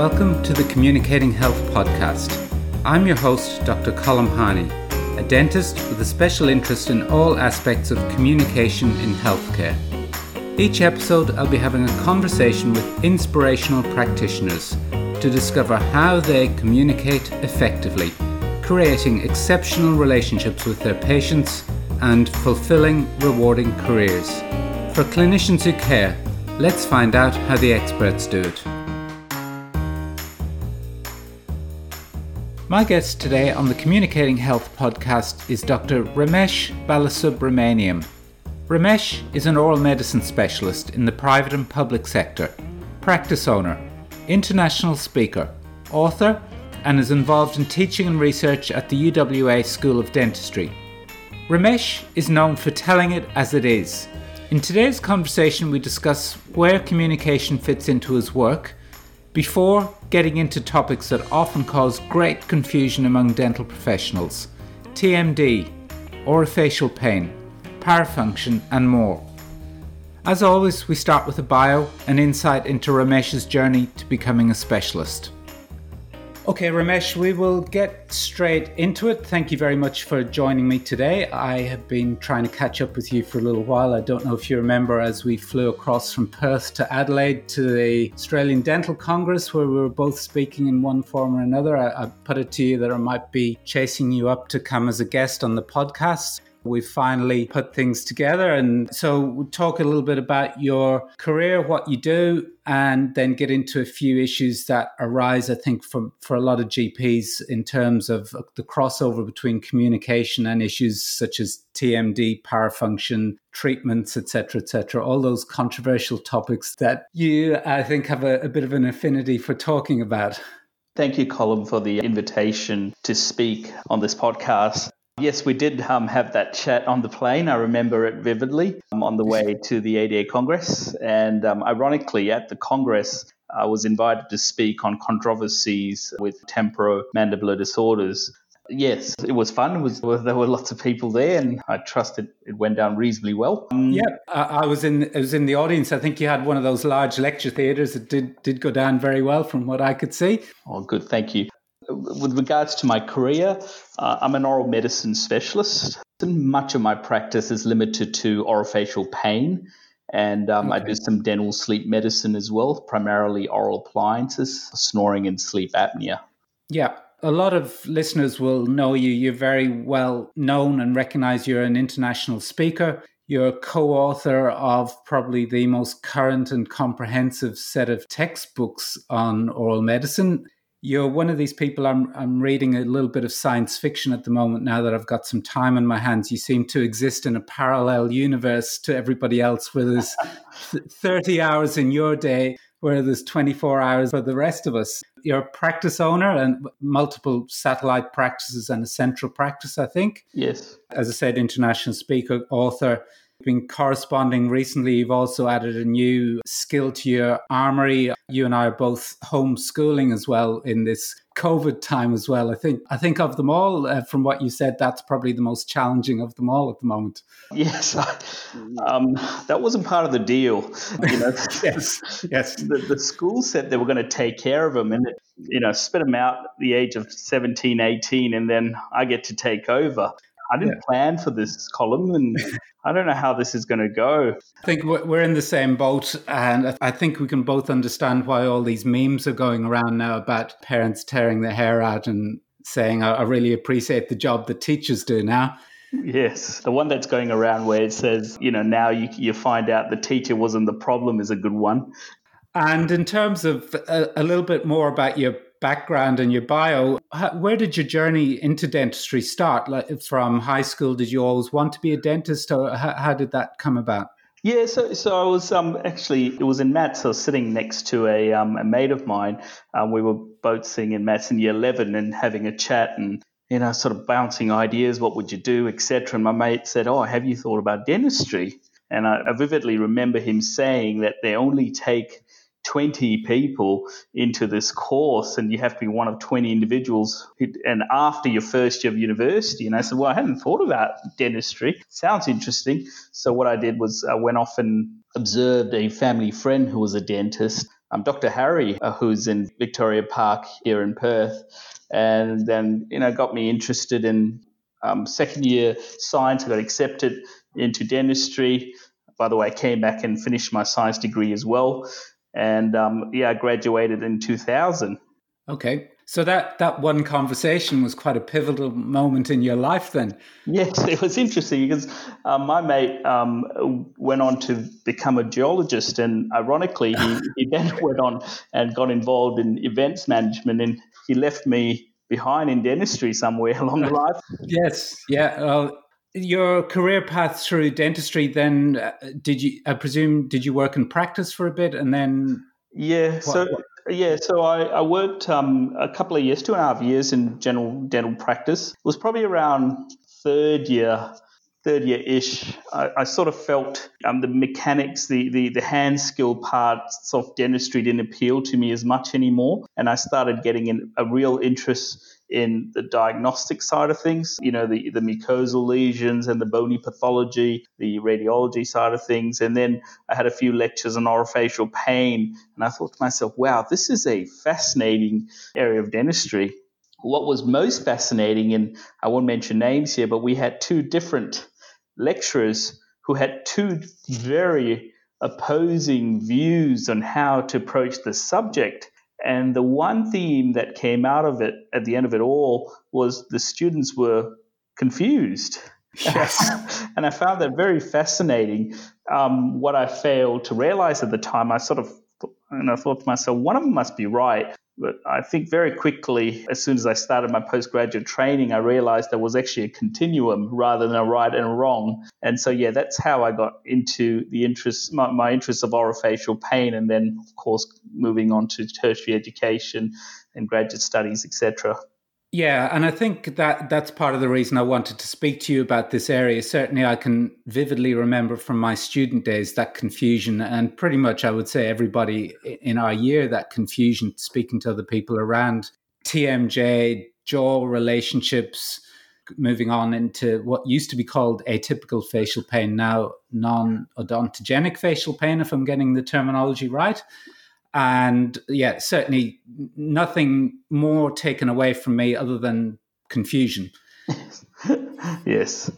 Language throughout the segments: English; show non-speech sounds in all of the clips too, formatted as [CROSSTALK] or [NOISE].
Welcome to the Communicating Health Podcast. I'm your host, Dr. Colm Harney, a dentist with a special interest in all aspects of communication in healthcare. Each episode, I'll be having a conversation with inspirational practitioners to discover how they communicate effectively, creating exceptional relationships with their patients and fulfilling, rewarding careers. For clinicians who care, let's find out how the experts do it. My guest today on the Communicating Health podcast is Dr. Ramesh Balasubramaniam. Ramesh is an oral medicine specialist in the private and public sector, practice owner, international speaker, author, and is involved in teaching and research at the UWA School of Dentistry. Ramesh is known for telling it as it is. In today's conversation, we discuss where communication fits into his work before getting into topics that often cause great confusion among dental professionals TMD, orofacial pain, parafunction, and more. As always, we start with a bio, an insight into Ramesh's journey to becoming a specialist. Okay, Ramesh, we will get straight into it. Thank you very much for joining me today. I have been trying to catch up with you for a little while. I don't know if you remember as we flew across from Perth to Adelaide to the Australian Dental Congress, where we were both speaking in one form or another. I, I put it to you that I might be chasing you up to come as a guest on the podcast. We've finally put things together. And so we'll talk a little bit about your career, what you do, and then get into a few issues that arise, I think, from, for a lot of GPs in terms of the crossover between communication and issues such as TMD, parafunction, treatments, etc., etc. All those controversial topics that you, I think, have a, a bit of an affinity for talking about. Thank you, Colm, for the invitation to speak on this podcast. Yes, we did um, have that chat on the plane. I remember it vividly um, on the way to the ADA Congress. And um, ironically, at the Congress, I was invited to speak on controversies with temporomandibular disorders. Yes, it was fun. It was there were lots of people there, and I trust it, it went down reasonably well. Um, yeah, I was in I was in the audience. I think you had one of those large lecture theatres. It did did go down very well from what I could see. Oh, good, thank you. With regards to my career, uh, I'm an oral medicine specialist. and Much of my practice is limited to orofacial pain, and um, okay. I do some dental sleep medicine as well, primarily oral appliances, snoring, and sleep apnea. Yeah. A lot of listeners will know you. You're very well known and recognize you're an international speaker. You're a co author of probably the most current and comprehensive set of textbooks on oral medicine you're one of these people I'm I'm reading a little bit of science fiction at the moment now that I've got some time in my hands. You seem to exist in a parallel universe to everybody else where there's [LAUGHS] 30 hours in your day where there's 24 hours for the rest of us. You're a practice owner and multiple satellite practices and a central practice, I think. Yes. As I said, international speaker, author been corresponding recently. You've also added a new skill to your armory. You and I are both homeschooling as well in this COVID time as well. I think I think of them all, uh, from what you said, that's probably the most challenging of them all at the moment. Yes, [LAUGHS] um, that wasn't part of the deal. You know, [LAUGHS] yes, yes. The, the school said they were going to take care of them and you know spit them out at the age of 17, 18, and then I get to take over. I didn't yeah. plan for this Colm, and [LAUGHS] I don't know how this is going to go. I think we're in the same boat, and I think we can both understand why all these memes are going around now about parents tearing their hair out and saying, "I really appreciate the job that teachers do now." Yes, the one that's going around where it says, you know, now you you find out the teacher wasn't the problem is a good one. And in terms of a, a little bit more about your background and your bio, where did your journey into dentistry start? Like from high school, did you always want to be a dentist, or how, did that come about? Yeah, so so I was um, actually it was in maths. I was sitting next to a um, a mate of mine. Um, we were both sitting in maths in year eleven and having a chat and you know sort of bouncing ideas. What would you do, etc. And my mate said, "Oh, have you thought about dentistry?" And I vividly remember him saying that they only take 20 people into this course and you have to be one of 20 individuals and after your first year of university and i said well i hadn't thought about dentistry sounds interesting so what i did was i went off and observed a family friend who was a dentist um, Dr. Harry, uh, who's in Victoria Park here in Perth, and then you know got me interested in um, second year science. I got accepted into dentistry. By the way, I came back and finished my science degree as well, and um, yeah, I graduated in 2000. Okay. So that that one conversation was quite a pivotal moment in your life, then. Yes, it was interesting because um, my mate um, went on to become a geologist, and ironically, he, [LAUGHS] he then went on and got involved in events management, and he left me behind in dentistry somewhere [LAUGHS] along the line. yes, yeah. Well, your career path through dentistry, then uh, did you? I presume did you work in practice for a bit, and then yeah. What, so what? Yeah, so I, I worked um, a couple of years, two and a half years in general dental practice. It was probably around third year, third year ish. I, I, sort of felt um, the mechanics, the, the, the hand skill parts of dentistry didn't appeal to me as much anymore. And I started getting in a real interest in the diagnostic side of things, you know, the, the mucosal lesions and the bony pathology, the radiology side of things. And then I had a few lectures on orofacial pain. And I thought to myself, wow, this is a fascinating area of dentistry. What was most fascinating, and I won't mention names here, but we had two different lecturers who had two very opposing views on how to approach the subject. And the one theme that came out of it at the end of it all was the students were confused. Yes. [LAUGHS] and I found that very fascinating. Um, what I failed to realize at the time, I sort of, and I thought to myself, one of them must be right. But I think very quickly, as soon as I started my postgraduate training, I realized there was actually a continuum rather than a right and a wrong. And so, yeah, that's how I got into the interest, my, my interest of orofacial pain, and then, of course, moving on to tertiary education and graduate studies, etc. Yeah, and I think that that's part of the reason I wanted to speak to you about this area. Certainly, I can vividly remember from my student days that confusion, and pretty much I would say everybody in our year that confusion, speaking to other people around TMJ, jaw relationships, moving on into what used to be called atypical facial pain, now non odontogenic facial pain, if I'm getting the terminology right and yeah, certainly nothing more taken away from me other than confusion. [LAUGHS] yes.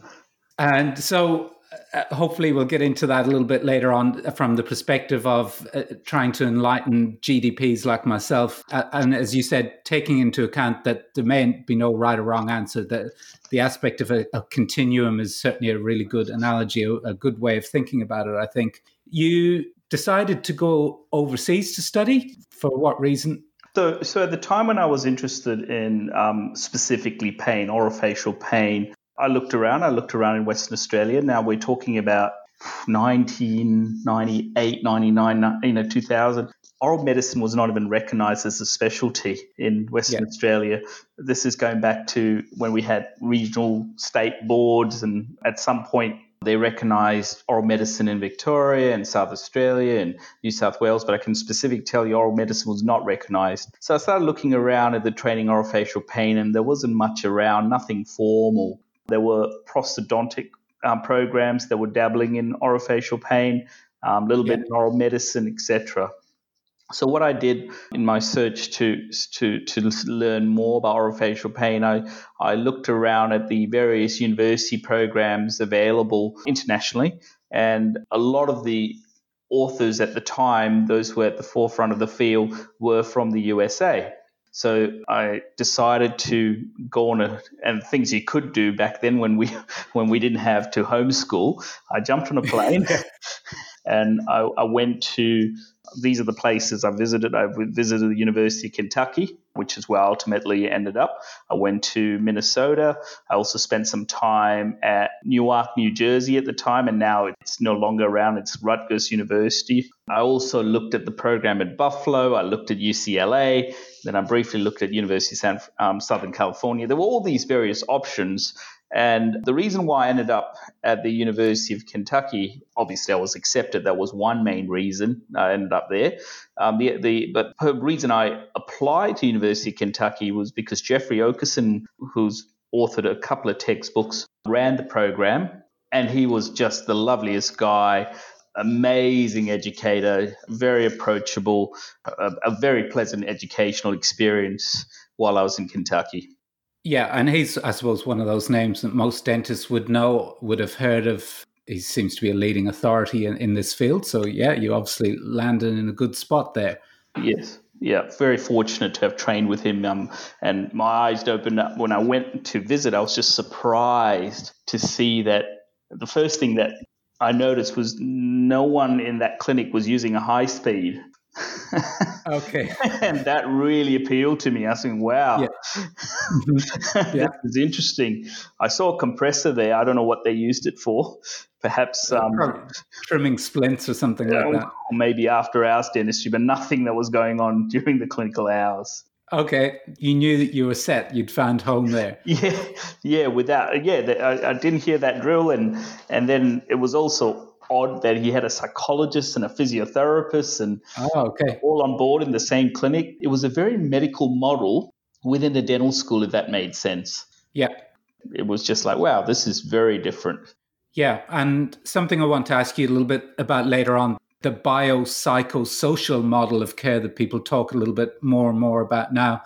And so uh, hopefully we'll get into that a little bit later on from the perspective of uh, trying to enlighten GDPs like myself. Uh, and as you said, taking into account that there may be no right or wrong answer, that the aspect of a, a continuum is certainly a really good analogy, a, a good way of thinking about it, I think. You decided to go overseas to study. For what reason? So, so at the time when I was interested in um, specifically pain, orofacial pain, I looked around. I looked around in Western Australia. Now we're talking about 1998, 99, you know, 2000. Oral medicine was not even recognized as a specialty in Western yeah. Australia. This is going back to when we had regional state boards, and at some point they recognised oral medicine in Victoria and South Australia and New South Wales, but I can specifically tell you oral medicine was not recognised. So I started looking around at the training orofacial pain, and there wasn't much around, nothing formal. There were prosthodontic um, programs that were dabbling in orofacial pain, um, a um, little yeah. bit in oral medicine, etc. So what I did in my search to to to learn more about orofacial pain, I I looked around at the various university programs available internationally, and a lot of the authors at the time, those who were at the forefront of the field, were from the USA. So I decided to go on a and things you could do back then when we [LAUGHS] when we didn't have to homeschool. I jumped on a plane [LAUGHS] and I, I went to these are the places I visited. I visited the University of Kentucky, which is where I ultimately ended up. I went to Minnesota. I also spent some time at Newark, New Jersey at the time, and now it's no longer around. It's Rutgers University. I also looked at the program at Buffalo. I looked at UCLA. Then I briefly looked at University of San, um, Southern California. There were all these various options and the reason why I ended up at the University of Kentucky, obviously I was accepted. That was one main reason I ended up there. Um, the, the, but the reason I applied to University of Kentucky was because Jeffrey Okeson, who's authored a couple of textbooks, ran the program. And he was just the loveliest guy. amazing educator, very approachable, a, a very pleasant educational experience while I was in Kentucky. Yeah, and he's, I suppose, one of those names that most dentists would know, would have heard of. He seems to be a leading authority in, in this field. So, yeah, you obviously landed in a good spot there. Yes. Yeah, very fortunate to have trained with him. Um, and my eyes opened up when I went to visit. I was just surprised to see that the first thing that I noticed was no one in that clinic was using a high speed. Okay. [LAUGHS] and that really appealed to me. I was thinking, wow, yeah. Mm-hmm. [LAUGHS] yeah. this is interesting. I saw a compressor there. I don't know what they used it for. Perhaps um, trimming splints or something like that. Maybe after hours dentistry, but nothing that was going on [LAUGHS] during the clinical hours. Okay, you knew that you were set. You'd found home there. Yeah, yeah. Without, yeah, I, I didn't hear that drill, and and then it was also odd that he had a psychologist and a physiotherapist and oh, okay. all on board in the same clinic. It was a very medical model within the dental school, if that made sense. Yeah. It was just like, wow, this is very different. Yeah. And something I want to ask you a little bit about later on the biopsychosocial model of care that people talk a little bit more and more about now.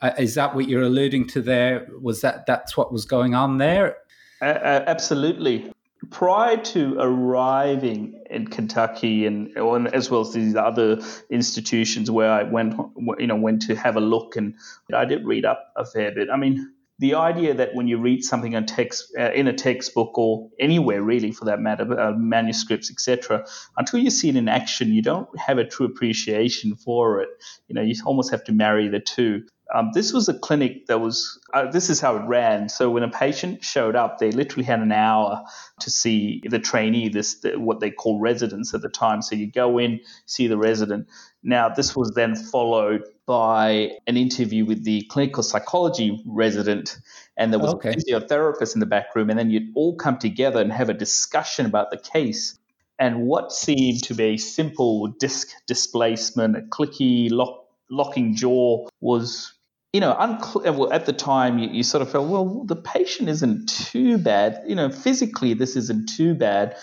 Uh, is that what you're alluding to there? Was that that's what was going on there? Uh, uh, absolutely prior to arriving in Kentucky and, as well as these other institutions where I went, you know, went to have a look, and I did read up a fair bit. I mean, the idea that when you read something on text uh, in a textbook or anywhere really for that matter, uh, manuscripts, etc., until you see it in action, you don't have a true appreciation for it. You know, you almost have to marry the two. Um, this was a clinic that was, uh, this is how it ran. So when a patient showed up, they literally had an hour to see the trainee, this the, what they call residents at the time. So you go in, see the resident. Now, this was then followed by an interview with the clinical psychology resident, and there was okay. a physiotherapist in the back room, and then you'd all come together and have a discussion about the case. And what seemed to be a simple disc displacement, a clicky lock, locking jaw was you know, unclear, uh, well, at the time you, you, sort of felt, well, the patient isn't too bad. You know, physically this isn't too bad,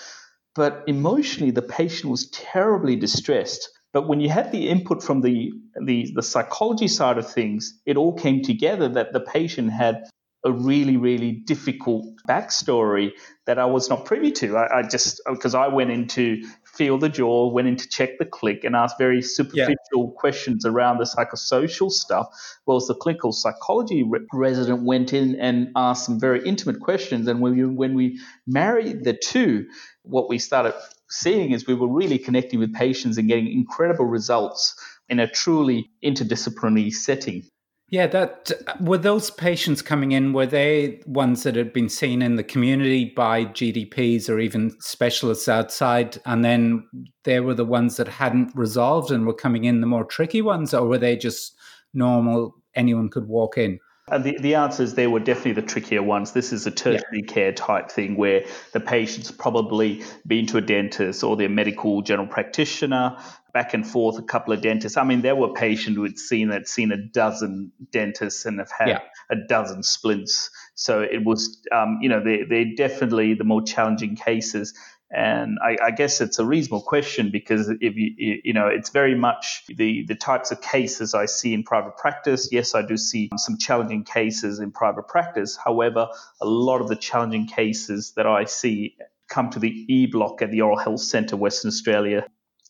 but emotionally the patient was terribly distressed. But when you had the input from the, the, the psychology side of things, it all came together that the patient had a really, really difficult backstory that I was not privy to. I, I just, uh, because I went into feel the jaw, went in to check the click, and asked very superficial yeah. questions around the psychosocial stuff. Whereas the clinical psychology re- resident went in and asked some very intimate questions. And when we, when we married the two, what we started seeing is we were really connecting with patients and getting incredible results in a truly interdisciplinary setting. Yeah, that were those patients coming in. Were they ones that had been seen in the community by GDPs or even specialists outside, and then they were the ones that hadn't resolved and were coming in the more tricky ones, or were they just normal? Anyone could walk in. And the, the answer is they were definitely the trickier ones. This is a tertiary yeah. care type thing where the patient's probably been to a dentist or their medical general practitioner, back and forth a couple of dentists. I mean, there were patients who had seen that seen a dozen dentists and have had yeah. a dozen splints. So it was, um, you know, they're, they're definitely the more challenging cases. And I, I, guess it's a reasonable question because if you, you know, it's very much the, the types of cases I see in private practice. Yes, I do see some challenging cases in private practice. However, a lot of the challenging cases that I see come to the E block at the Oral Health Centre, Western Australia.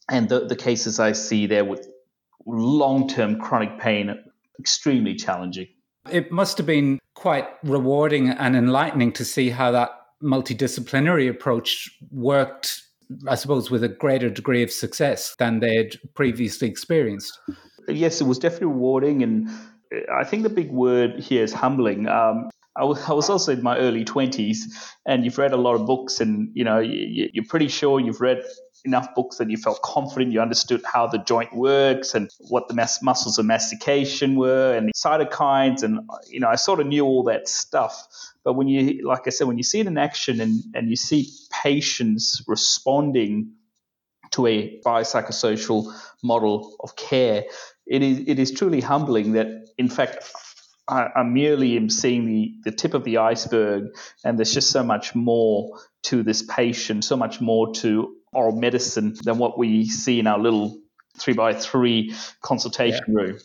And the, the cases I see there with long term chronic pain, extremely challenging. It must have been quite rewarding and enlightening to see how that multidisciplinary approach worked, I suppose, with a greater degree of success than they'd previously experienced. Yes, it was definitely rewarding. And I think the big word here is humbling. Um, I was, I was also in my early 20s, and you've read a lot of books, and you know you're pretty sure you've read enough books that you felt confident you understood how the joint works and what the muscles of mastication were and the cytokines and you know I sort of knew all that stuff. But when you like I said when you see it in action and and you see patients responding to a biopsychosocial model of care it is it is truly humbling that in fact I, I merely am seeing the, the tip of the iceberg, and there's just so much more to this patient, so much more to oral medicine than what we see in our little three by three consultation yeah. room.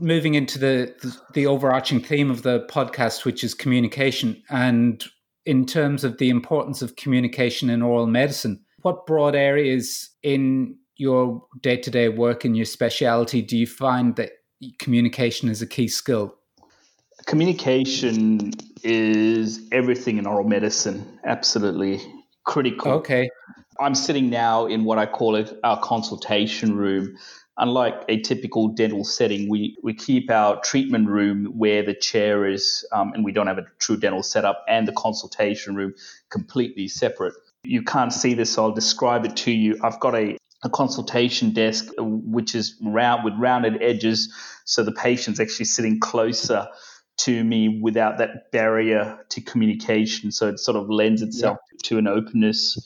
Moving into the, the, the overarching theme of the podcast, which is communication, and in terms of the importance of communication in oral medicine, what broad areas in your day to day work and your specialty do you find that communication is a key skill? Communication is everything in oral medicine, absolutely critical. Okay. I'm sitting now in what I call it our consultation room. Unlike a typical dental setting, we, we keep our treatment room where the chair is, um, and we don't have a true dental setup, and the consultation room completely separate. You can't see this, so I'll describe it to you. I've got a, a consultation desk uh, which is round with rounded edges, so the patient's actually sitting closer to me without that barrier to communication. So it sort of lends itself yeah. to an openness.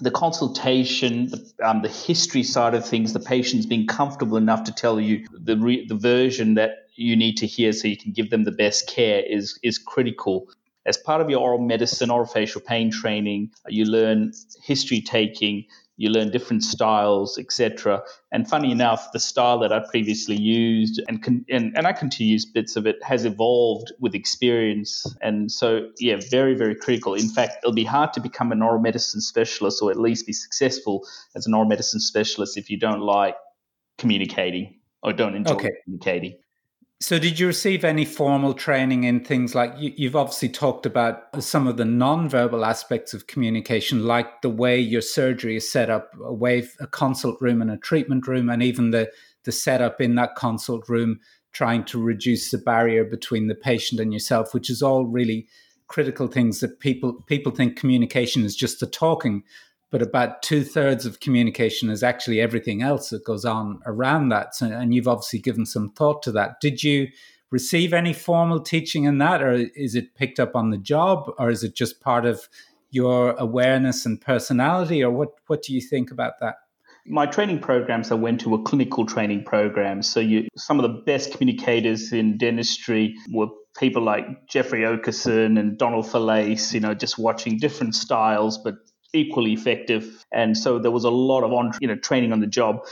The consultation, um, the history side of things, the patient's being comfortable enough to tell you the re- the version that you need to hear so you can give them the best care is is critical. As part of your oral medicine, oral facial pain training, you learn history taking, you learn different styles, etc. And funny enough, the style that I previously used and, con- and and I continue to use bits of it has evolved with experience. And so, yeah, very very critical. In fact, it'll be hard to become an oral medicine specialist or at least be successful as an oral medicine specialist if you don't like communicating or don't enjoy okay. communicating. So, did you receive any formal training in things like you, have obviously talked about some of the non-verbal aspects of communication, like the way your surgery is set up, a way a consult room and a treatment room, and even the the setup in that consult room, trying to reduce the barrier between the patient and yourself, which is all really critical things that people people think communication is just the talking, but about two thirds of communication is actually everything else that goes on around that. So, and you've obviously given some thought to that. Did you receive any formal teaching in that, or is it picked up on the job, or is it just part of your awareness and personality, or what? What do you think about that? My training programs, I went to a clinical training program. So you, some of the best communicators in dentistry were people like Jeffrey Okeson and Donald Falace, you know, just watching different styles, but equally effective. And so there was a lot of on, you know, training on the job.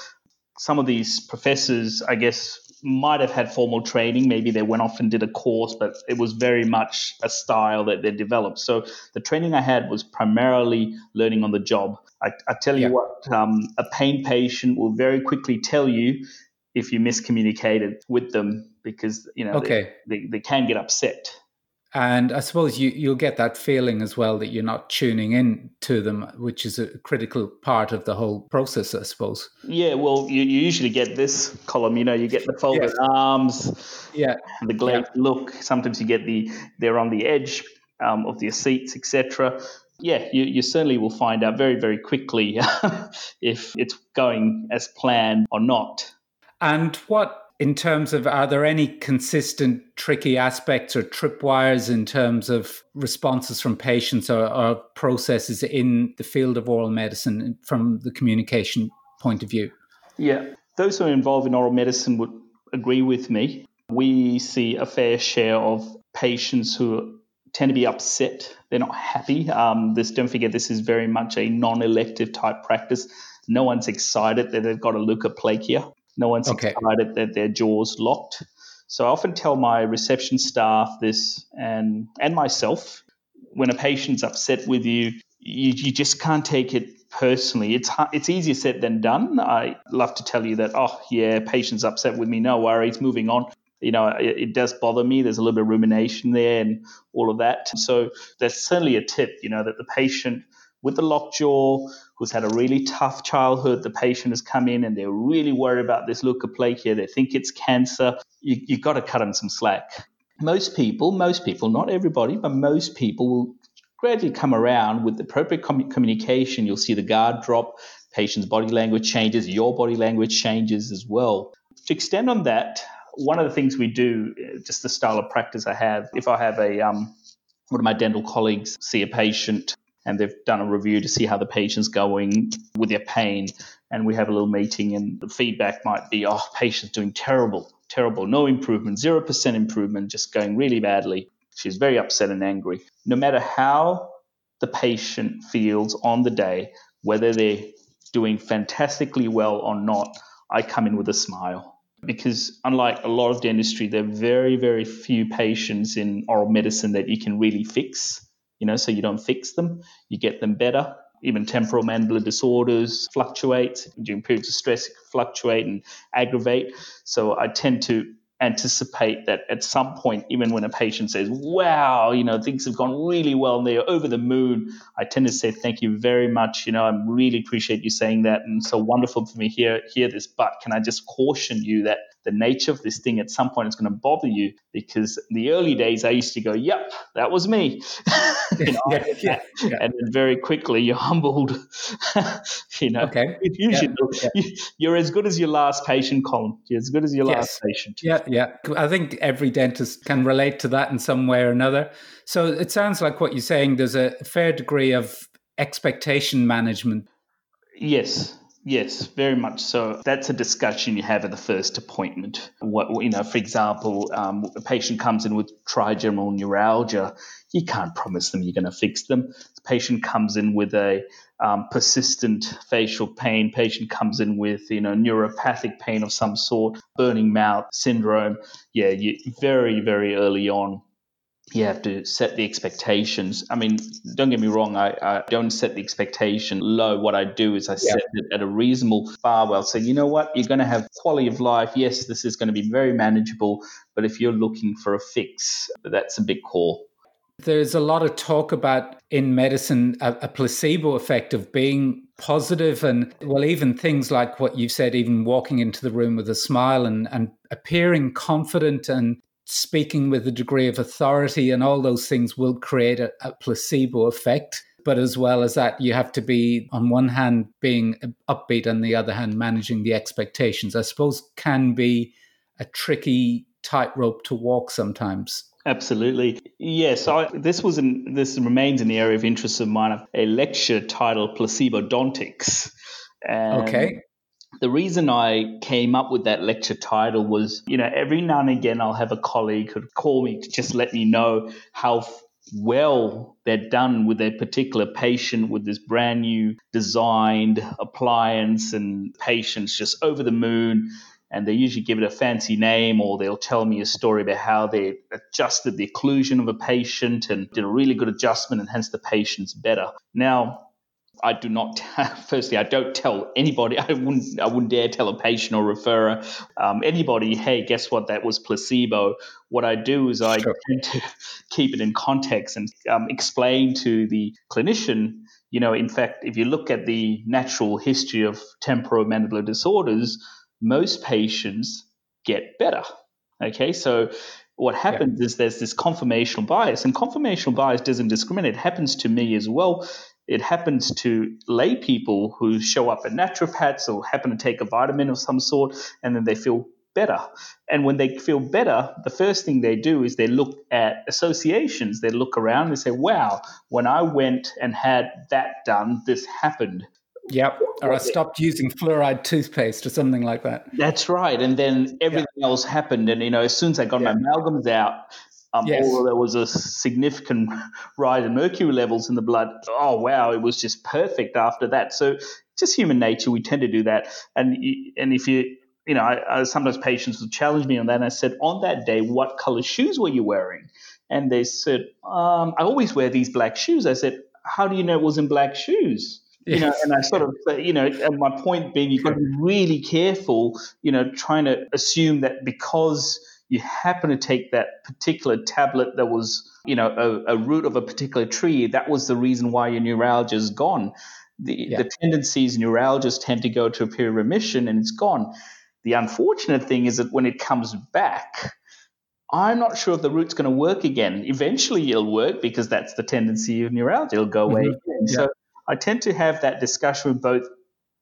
Some of these professors, I guess, might have had formal training. Maybe they went off and did a course, but it was very much a style that they developed. So the training I had was primarily learning on the job. I, I tell you yeah. what, um, a pain patient will very quickly tell you if you miscommunicated with them because you know okay. they, they, they can get upset and I suppose you, you'll get that feeling as well that you're not tuning in to them, which is a critical part of the whole process, I suppose. Yeah, well, you, you usually get this Colm, you know, you get the folded yeah. arms, yeah, the glazed yeah. look. Sometimes you get the, they're on the edge um, of their seats, etc. Yeah, you, you certainly will find out very, very quickly [LAUGHS] if it's going as planned or not. And what in terms of are there any consistent tricky aspects or tripwires in terms of responses from patients or, or, processes in the field of oral medicine from the communication point of view? Yeah, those who are involved in oral medicine would agree with me. We see a fair share of patients who tend to be upset. They're not happy. Um, this, don't forget, this is very much a non-elective type practice. No one's excited that they've got a leukoplakia. No one's okay. excited that their jaw's locked. So I often tell my reception staff this and and myself when a patient's upset with you, you, you just can't take it personally. It's it's easier said than done. I love to tell you that oh yeah, patient's upset with me. No worries, moving on. You know, it, it does bother me. There's a little bit of rumination there and all of that. So that's certainly a tip. You know that the patient with the lockjaw who's had a really tough childhood. The patient has come in and they're really worried about this leukoplakia. They think it's cancer. You, you've got to cut them some slack. Most people, most people, not everybody, but most people will gradually come around with the appropriate com- communication. You'll see the guard drop, patient's body language changes, your body language changes as well. To extend on that, one of the things we do, just the style of practice I have, if I have a um, one of my dental colleagues see a patient and they've done a review to see how the patient's going with their pain. And we have a little meeting, and the feedback might be, oh, patient's doing terrible, terrible, no improvement, 0% improvement, just going really badly. She's very upset and angry. No matter how the patient feels on the day, whether they're doing fantastically well or not, I come in with a smile. Because unlike a lot of dentistry, there are very, very few patients in oral medicine that you can really fix. You know, so you don't fix them, you get them better even temporomandibular disorders fluctuate during periods of stress, it can fluctuate and aggravate. So I tend to anticipate that at some point, even when a patient says, wow, you know, things have gone really well and they're over the moon, I tend to say, thank you very much. You know, I really appreciate you saying that. And so wonderful for me to hear, hear this. But can I just caution you that the nature of this thing at some point is going to bother you because in the early days I used to go, yep, that was me. [LAUGHS] you know, [LAUGHS] yeah, yeah, yeah. And then very quickly you're humbled. [LAUGHS] you know, okay. usually you're as good as your last patient, Colm. You're as good as your yes. last patient. Yeah, yeah. I think every dentist can relate to that in some way or another. So it sounds like what you're saying, there's a fair degree of expectation management. Yes, Yes, very much so. That's a discussion you have at the first appointment. What you know, for example, um, a patient comes in with trigeminal neuralgia. You can't promise them you're going to fix them. The patient comes in with a um, persistent facial pain. Patient comes in with you know neuropathic pain of some sort, burning mouth syndrome. Yeah, you very very early on you have to set the expectations. I mean, don't get me wrong, I, I don't set the expectation low. What I do is I yeah. set it at a reasonable bar. Well, say, you know what, you're going to have quality of life. Yes, this is going to be very manageable, but if you're looking for a fix, that's a big call. There's a lot of talk about in medicine a, a placebo effect of being positive and well even things like what you've said even walking into the room with a smile and, and appearing confident and speaking with a degree of authority and all those things will create a, a, placebo effect. But as well as that, you have to be, on one hand, being upbeat, on the other hand, managing the expectations. I suppose can be a tricky tightrope to walk sometimes. Absolutely. Yes, I, this was in, this remains in the area of interest of mine. A lecture titled Placebodontics. And okay the reason I came up with that lecture title was, you know, every now and again I'll have a colleague who'd call me to just let me know how well they're done with their particular patient with this brand new designed appliance and patients just over the moon and they usually give it a fancy name or they'll tell me a story about how they adjusted the occlusion of a patient and did a really good adjustment and hence the patient's better. Now I do not. [LAUGHS] Firstly, I don't tell anybody. [LAUGHS] I wouldn't. I wouldn't dare tell a patient or referrer, um, anybody. Hey, guess what? That was placebo. What I do is I sure. tend to keep it in context and um, explain to the clinician. You know, in fact, if you look at the natural history of temporomandibular disorders, most patients get better. Okay, so what happens yeah. is there's this confirmational bias, and confirmational bias doesn't discriminate. It happens to me as well it happens to lay people who show up at naturopaths or happen to take a vitamin of some sort and then they feel better. And when they feel better, the first thing they do is they look at associations. They look around and say, wow, when I went and had that done, this happened. Yep. Or I stopped using fluoride toothpaste or something like that. That's right. And then everything else happened. And, you know, as soon as I got my amalgams out, um, yes. Although there was a significant [LAUGHS] rise in mercury levels in the blood, oh wow, it was just perfect after that. So just human nature, we tend to do that. And and if you you know, I, I, sometimes patients would challenge me on that. And I said, on that day, what color shoes were you wearing? And they said, um, I always wear these black shoes. I said, how do you know it was in black shoes? You know, and I sort of, you know, and my point being, you've got to be really careful, you know, trying to assume that because you happen to take that particular tablet that was, you know, a, a root of a particular tree, that was the reason why your neuralgia is gone. The, yeah. the tendencies neuralgias tend to go to a period of remission and it's gone. The unfortunate thing is that when it comes back, I'm not sure if the root's going to work again. Eventually, it'll work because that's the tendency of neuralgia. It'll go away mm-hmm. again. Yeah. So I tend to have that discussion with both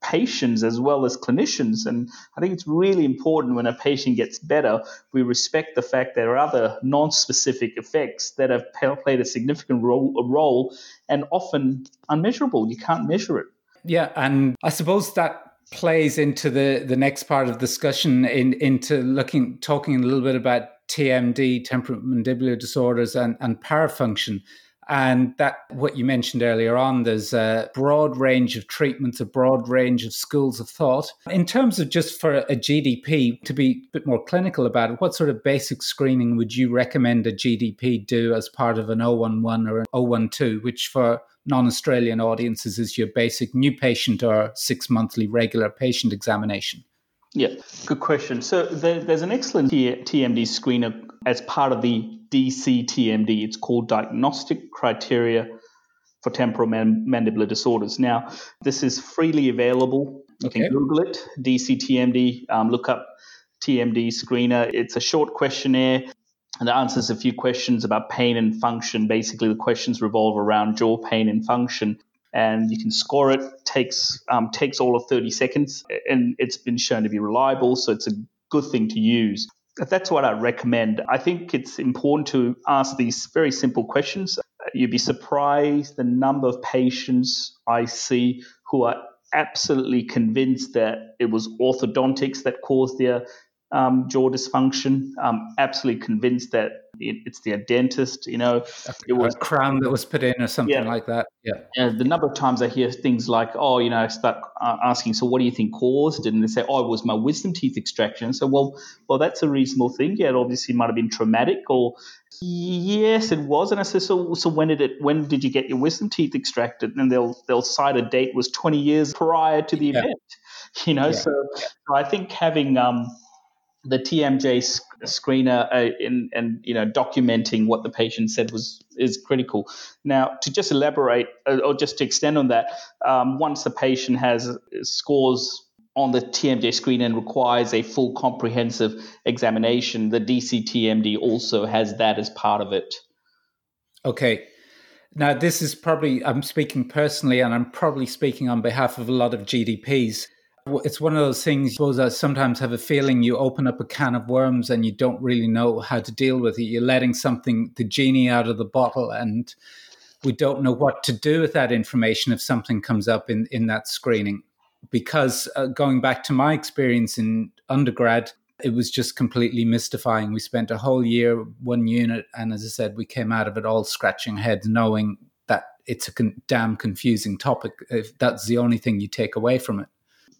patients as well as clinicians. And I think it's really important when a patient gets better, we respect the fact there are other non specific effects that have played a significant role, a role and often unmeasurable. You can't measure it. Yeah. And I suppose that plays into the, the next part of discussion in, into looking, talking a little bit about TMD, temporomandibular disorders, and, and parafunction. And that, what you mentioned earlier on, there's a broad range of treatments, a broad range of schools of thought. In terms of just for a GDP, to be a bit more clinical about it, what sort of basic screening would you recommend a GDP do as part of an 011 or an 012, which for non Australian audiences is your basic new patient or six monthly regular patient examination? Yeah, good question. So there, there's an excellent TMD screener as part of the DCTMD. It's called Diagnostic Criteria for Temporomandibular Disorders. Now, this is freely available. You okay. can Google it, DCTMD, um, look up TMD screener. It's a short questionnaire and it answers a few questions about pain and function. Basically, the questions revolve around jaw pain and function and you can score it. takes um, takes all of 30 seconds, and it's been shown to be reliable, so it's a good thing to use. That's what I recommend. I think it's important to ask these very simple questions. You'd be surprised the number of patients I see who are absolutely convinced that it was orthodontics that caused their um, jaw dysfunction. I'm absolutely convinced that it, it's the dentist. You know, it was a crown that was put in or something yeah. like that. Yeah. And the number of times I hear things like, "Oh, you know," I start uh, asking, "So, what do you think caused it?" And they say, "Oh, it was my wisdom teeth extraction." So, well, well, that's a reasonable thing. Yeah, it obviously might have been traumatic, or yes, it was. And I said, "So, so when did it? When did you get your wisdom teeth extracted?" And they'll they'll cite a date was 20 years prior to the yeah. event. [LAUGHS] You know, so, so I think having um the TMJ sc- screener uh, in, and you know documenting what the patient said was is critical. Now, to just elaborate uh, or just to extend on that, um, once the patient has uh, scores on the TMJ screen and requires a full comprehensive examination, the DCTMD also has that as part of it. Okay. Now, this is probably, I'm speaking personally, and I'm probably speaking on behalf of a lot of GDPs. It's one of those things, I suppose, I sometimes have a feeling you open up a can of worms and you don't really know how to deal with it. You're letting something, the genie out of the bottle, and we don't know what to do with that information if something comes up in, in that screening. Because uh, going back to my experience in undergrad, it was just completely mystifying. We spent a whole year, one unit, and as I said, we came out of it all scratching heads, knowing that it's a con- damn confusing topic. If that's the only thing you take away from it.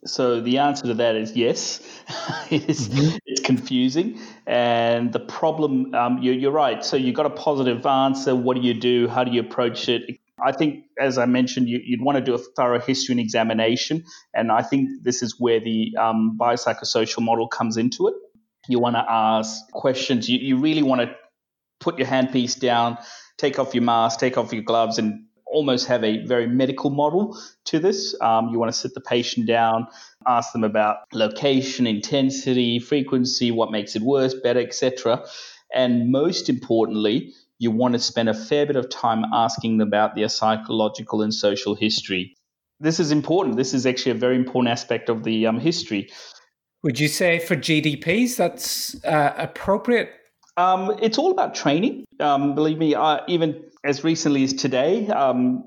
So the answer to that is yes. [LAUGHS] it is, mm-hmm. It's confusing, and the problem. Um, you, you're right. So you've got a positive answer. What do you do? How do you approach it? I think, as I mentioned, you, would want to do a thorough history and examination, and I think this is where the um, biopsychosocial model comes into it. You want to ask questions. You, you really want to put your handpiece down, take off your mask, take off your gloves, and almost have a very medical model to this. Um, you want to sit the patient down, ask them about location, intensity, frequency, what makes it worse, better, etc. And most importantly, you want to spend a fair bit of time asking them about their psychological and social history. This is important. This is actually a very important aspect of the um, history. Would you say for GDPs that's uh, appropriate? Um, it's all about training. Um, believe me, I, even as recently as today, um,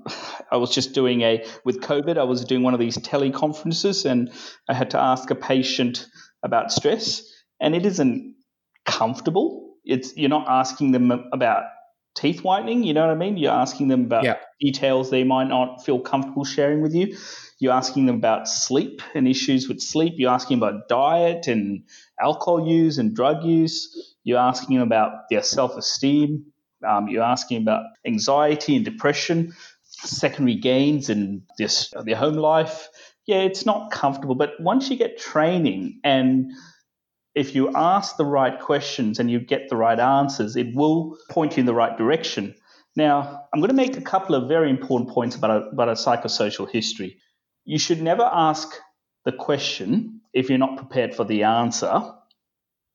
I was just doing a, with COVID, I was doing one of these teleconferences and I had to ask a patient about stress. And it isn't comfortable. It's You're not asking them about teeth whitening, you know what I mean? You're asking them about yeah. details they might not feel comfortable sharing with you. You're asking them about sleep and issues with sleep. You're asking about diet and alcohol use and drug use. You're asking them about their self esteem, um, you're asking about anxiety and depression, secondary gains in this, their home life. Yeah, it's not comfortable, but once you get training and if you ask the right questions and you get the right answers, it will point you in the right direction. Now, I'm going to make a couple of very important points about a, about a psychosocial history. You should never ask the question if you're not prepared for the answer.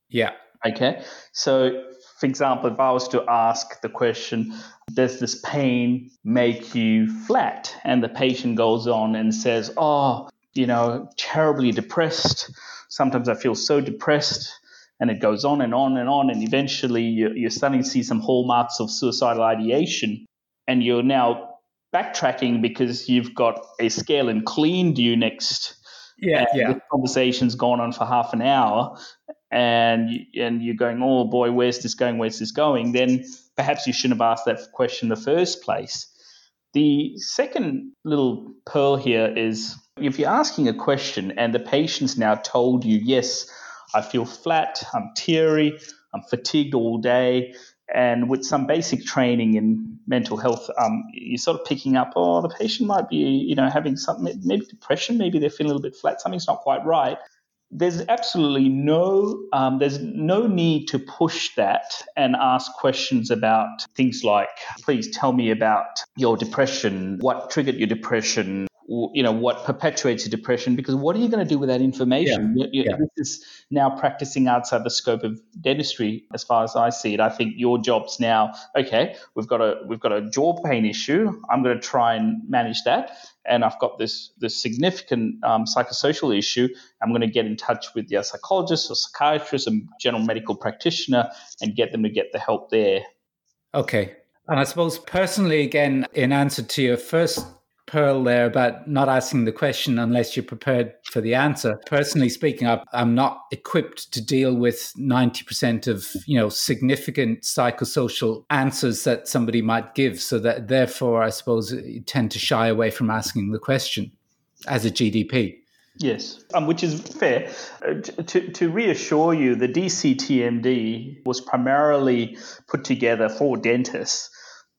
Yeah. Okay. So for example, if I was to ask the question, does this pain make you flat? And the patient goes on and says, oh, you know, terribly depressed. Sometimes I feel so depressed. And it goes on and on and on. And eventually you're starting to see some hallmarks of suicidal ideation. And you're now backtracking because you've got a scale and cleaned you next Yeah, and yeah. The conversation's gone on for half an hour, and and you're going, oh boy, where's this going? Where's this going? Then perhaps you shouldn't have asked that question in the first place. The second little pearl here is if you're asking a question and the patient's now told you, yes, I feel flat, I'm teary, I'm fatigued all day, and with some basic training in mental health, um, you're sort of picking up, oh, the patient might be, you know, having something, maybe depression, maybe they're feeling a little bit flat, something's not quite right there's absolutely no um, there's no need to push that and ask questions about things like please tell me about your depression. What triggered your depression you know what perpetuates your depression because what are you going to do with that information yeah. You, yeah. this is now practicing outside the scope of dentistry as far as i see it i think your job's now okay we've got a we've got a jaw pain issue i'm going to try and manage that and i've got this this significant um, psychosocial issue i'm going to get in touch with your psychologist or psychiatrist and general medical practitioner and get them to get the help there okay and I suppose personally, again, in answer to your first pearl there about not asking the question unless you're prepared for the answer. Personally speaking, I'm not equipped to deal with 90% of, you know, significant psychosocial answers that somebody might give. So that therefore, I suppose tend to shy away from asking the question as a GDP. Yes, um, which is fair. Uh, to, to reassure you, the DCTMD was primarily put together for dentists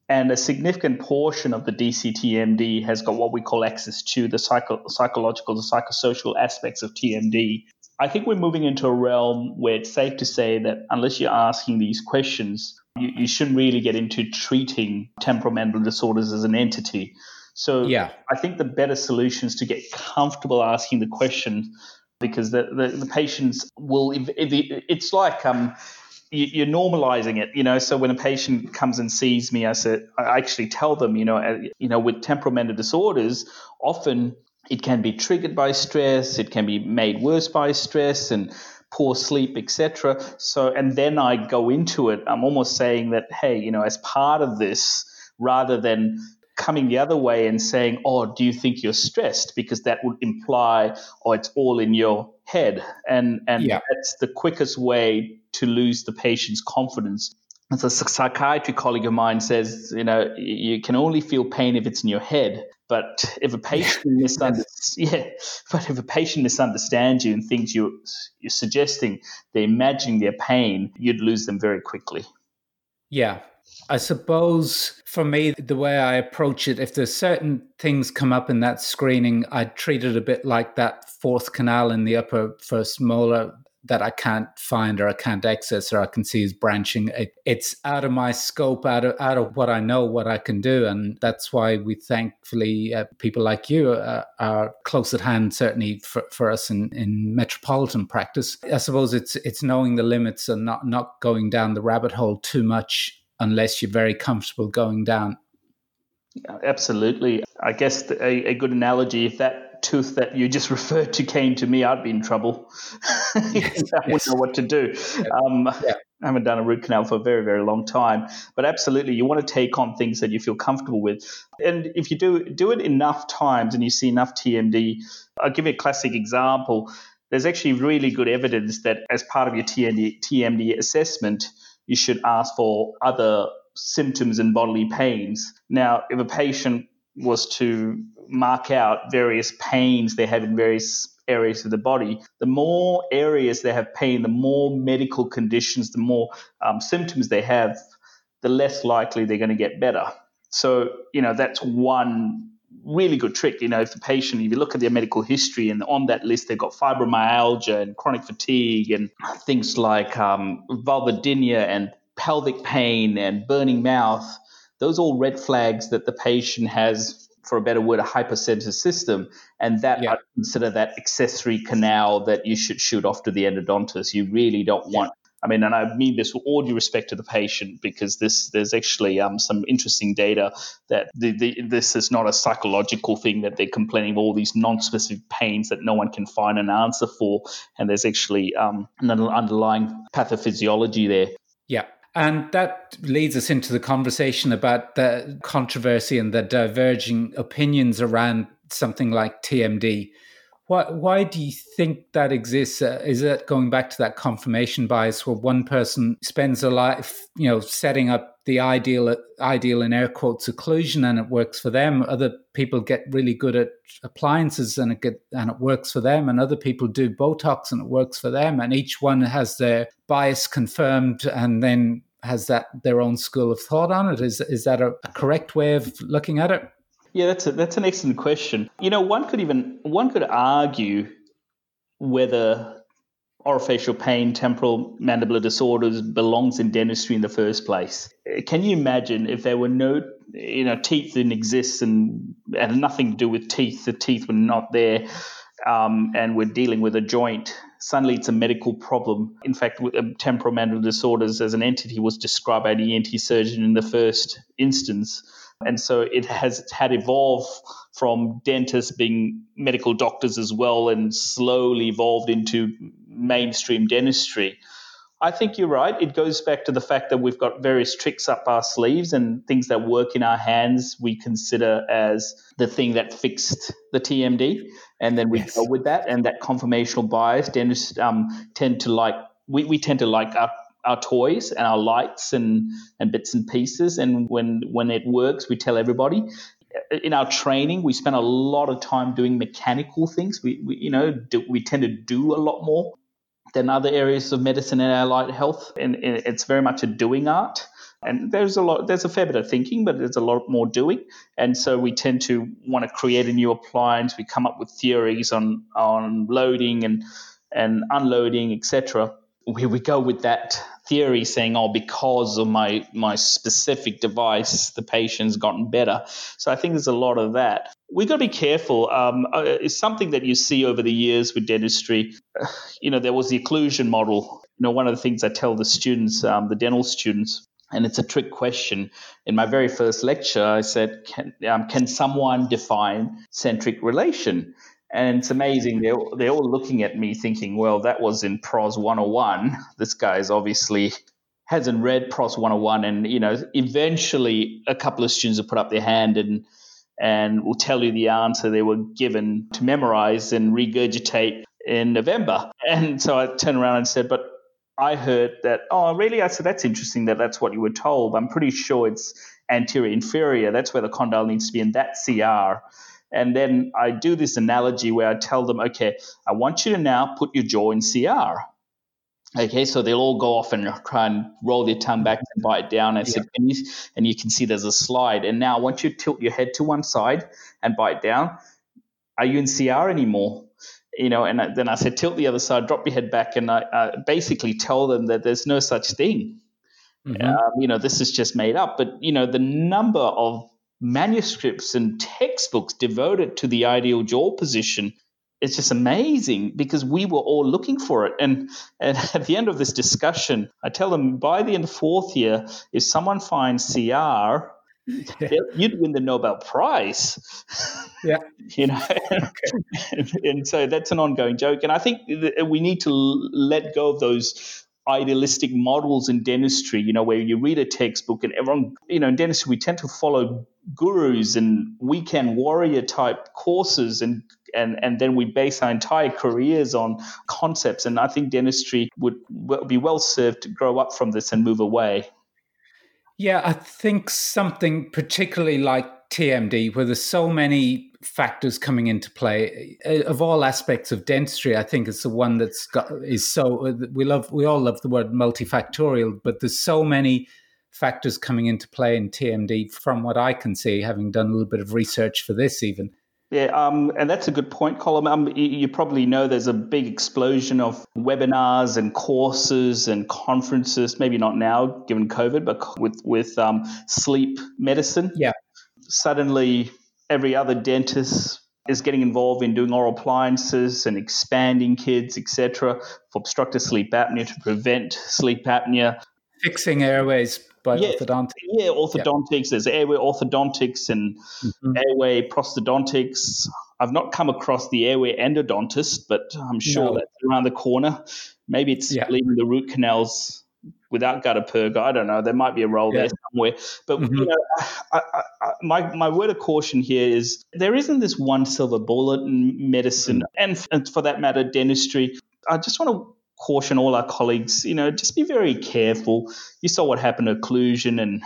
and a significant portion of the DCTMD has got what we call access to the psycho- psychological, the psychosocial aspects of TMD. I think we're moving into a realm where it's safe to say that unless you're asking these questions, you, you shouldn't really get into treating temporomandibular disorders as an entity. So yeah. I think the better solution is to get comfortable asking the question because the, the, the patients will, if, if it's like, um, you're normalizing it, you know. So when a patient comes and sees me, I said, I actually tell them, you know, uh, you know, with temporomandibular disorders, often it can be triggered by stress, it can be made worse by stress, and poor sleep, etc. So, and then I go into it. I'm almost saying that, hey, you know, as part of this, rather than coming the other way and saying, oh, do you think you're stressed? Because that would imply, oh, it's all in your head, and and yeah. that's the quickest way to lose the patient's confidence. As a psychiatry colleague of mine says, you know, you can only feel pain if it's in your head. But if a [LAUGHS] patient misunderstands, yeah, but if a patient misunderstands you and thinks you're you're suggesting they're imagining their pain, you'd lose them very quickly. Yeah, I suppose for me, the way I approach it, if there's certain things come up in that screening, I treat it a bit like that fourth canal in the upper first molar that I can't find or I can't access or I can see is branching. It, it's out of my scope, out of out of what I know, what I can do, and that's why we thankfully uh, people like you uh, are close at hand. Certainly for, for us in, in metropolitan practice, I suppose it's it's knowing the limits and not not going down the rabbit hole too much unless you're very comfortable going down. Absolutely. I guess a, a good analogy, if that tooth that you just [LAUGHS] referred to came to me, I'd be in trouble. [LAUGHS] Yes, I wouldn't know what to do. Um, yeah. I haven't done a root canal for a very, very long time. But absolutely, you want to take on things that you feel comfortable with. And if you do do it enough times and you see enough TMD, I'll give you a classic example. There's actually really good evidence that as part of your TMD, TMD assessment, you should ask for other symptoms and bodily pains. Now, if a patient was to mark out various pains they have in various areas of the body. The more areas they have pain, the more medical conditions, the more um, symptoms they have, the less likely they're going to get better. So, you know, that's one really good trick. You know, if the patient, if you look at their medical history and on that list, they've got fibromyalgia and chronic fatigue and things like um, vulvodynia and pelvic pain and burning mouth, those are all red flags that the patient has for a better word, a hypersensitive system, and that yeah. I consider that accessory canal that you should shoot off to the endodontist. You really don't want. I mean, and I mean this with all due respect to the patient, because this there's actually um, some interesting data that the, the, this is not a psychological thing that they're complaining of all these non-specific pains that no one can find an answer for, and there's actually um, an underlying pathophysiology there. Yeah, and that leads us into the conversation about the controversy and the diverging opinions around something like TMD. Why, why do you think that exists? Uh, is it going back to that confirmation bias where one person spends a life, you know, setting up the ideal, ideal in air quotes occlusion and it works for them. Other people get really good at appliances and it get, and it works for them. And other people do Botox and it works for them. And each one has their bias confirmed and then has that their own school of thought on it. Is is that a, a correct way of looking at it? Yeah, that's a, that's an excellent question. You know, one could even one could argue whether orofacial pain, temporomandibular disorders belongs in dentistry in the first place. Can you imagine if there were no, you know, teeth didn't exist and had nothing to do with teeth, the teeth were not there, um, and we're dealing with a joint. Suddenly, it's a medical problem. In fact, um, temporomandibular disorders as an entity was described by the ENT surgeon in the first instance and so it has had evolved from dentists being medical doctors as well and slowly evolved into mainstream dentistry. I think you're right. It goes back to the fact that we've got various tricks up our sleeves and things that work in our hands we consider as the thing that fixed the TMD. And then we yes. go with that and that conformational bias. Dentists um, tend to like, we, we tend to like our our toys and our lights and, and bits and pieces. And when, when it works, we tell everybody. In our training, we spend a lot of time doing mechanical things. We, we you know, do, we tend to do a lot more than other areas of medicine and allied health. And, and it's very much a doing art. And there's a lot, there's a fair bit of thinking, but there's a lot more doing. And so we tend to want to create a new appliance. We come up with theories on on loading and and unloading, etc we, we go with that theory saying, oh, because of my, my specific device, the patient's gotten better. So I think there's a lot of that. We've got to be careful. Um, uh, it's something that you see over the years with dentistry. [SIGHS] You know, there was the occlusion model. You know, one of the things I tell the students, um, the dental students, and it's a trick question. In my very first lecture, I said, can, um, can someone define centric relation? And it's amazing. They're, they're all looking at me thinking, well, that was in PROS 101. This guy's obviously hasn't read PROS 101. And, you know, eventually a couple of students will put up their hand and, and will tell you the answer they were given to memorize and regurgitate in November. And so I turned around and said, but I heard that, oh, really? I said, that's interesting that that's what you were told. I'm pretty sure it's anterior inferior. That's where the condyle needs to be in that CR. And then I do this analogy where I tell them, okay, I want you to now put your jaw in CR. Okay, so they'll all go off and try and roll their tongue back and bite down. I yeah. you, and you can see there's a slide. And now I want you to tilt your head to one side and bite down. Are you in CR anymore? You know, and then I said, tilt the other side, drop your head back, and I uh, basically tell them that there's no such thing. Mm-hmm. Um, you know, this is just made up. But you know, the number of manuscripts and textbooks devoted to the ideal jaw position it's just amazing because we were all looking for it. And, and [LAUGHS] at the end of this discussion, I tell them by the end of fourth year, if someone finds CR, [LAUGHS] you'd win the Nobel Prize. Yeah. [LAUGHS] you know, and, and, so that's an ongoing joke. And I think we need to let go of those idealistic models in dentistry, you know, where you read a textbook and everyone, you know, in dentistry, we tend to follow gurus and weekend warrior type courses and and and then we base our entire careers on concepts. And i think dentistry would be well served to grow up from this and move away. Yeah i think something particularly like tmd where there's so many factors coming into play uh, of all aspects of dentistry i think it's the one that's got is so we love we all love the word multifactorial but there's so many factors coming into play in TMD from what I can see, having done a little bit of research for this even. Yeah, um, and that's a good point, Colm. Um, you probably know there's a big explosion of webinars and courses and conferences. Maybe not now, given COVID, but with with um, sleep medicine. Yeah. Suddenly, every other dentist is getting involved in doing oral appliances and expanding kids, etc., for obstructive sleep apnea to prevent sleep apnea. Fixing airways by yeah, orthodontics. Yeah, orthodontics. Yeah. There's airway orthodontics and mm-hmm. airway prosthodontics. I've not come across the airway endodontist, but I'm sure no. that's around the corner. Maybe it's yeah. leaving the root canals without gutta percha. I don't know. There might be a role yeah. there somewhere. But mm-hmm. you know, I, I, I, my my word of caution here is there isn't this one silver bullet in medicine, mm-hmm. and, and for that matter, dentistry. I just want to caution all our colleagues. You know, just be very careful. You saw what happened to occlusion and.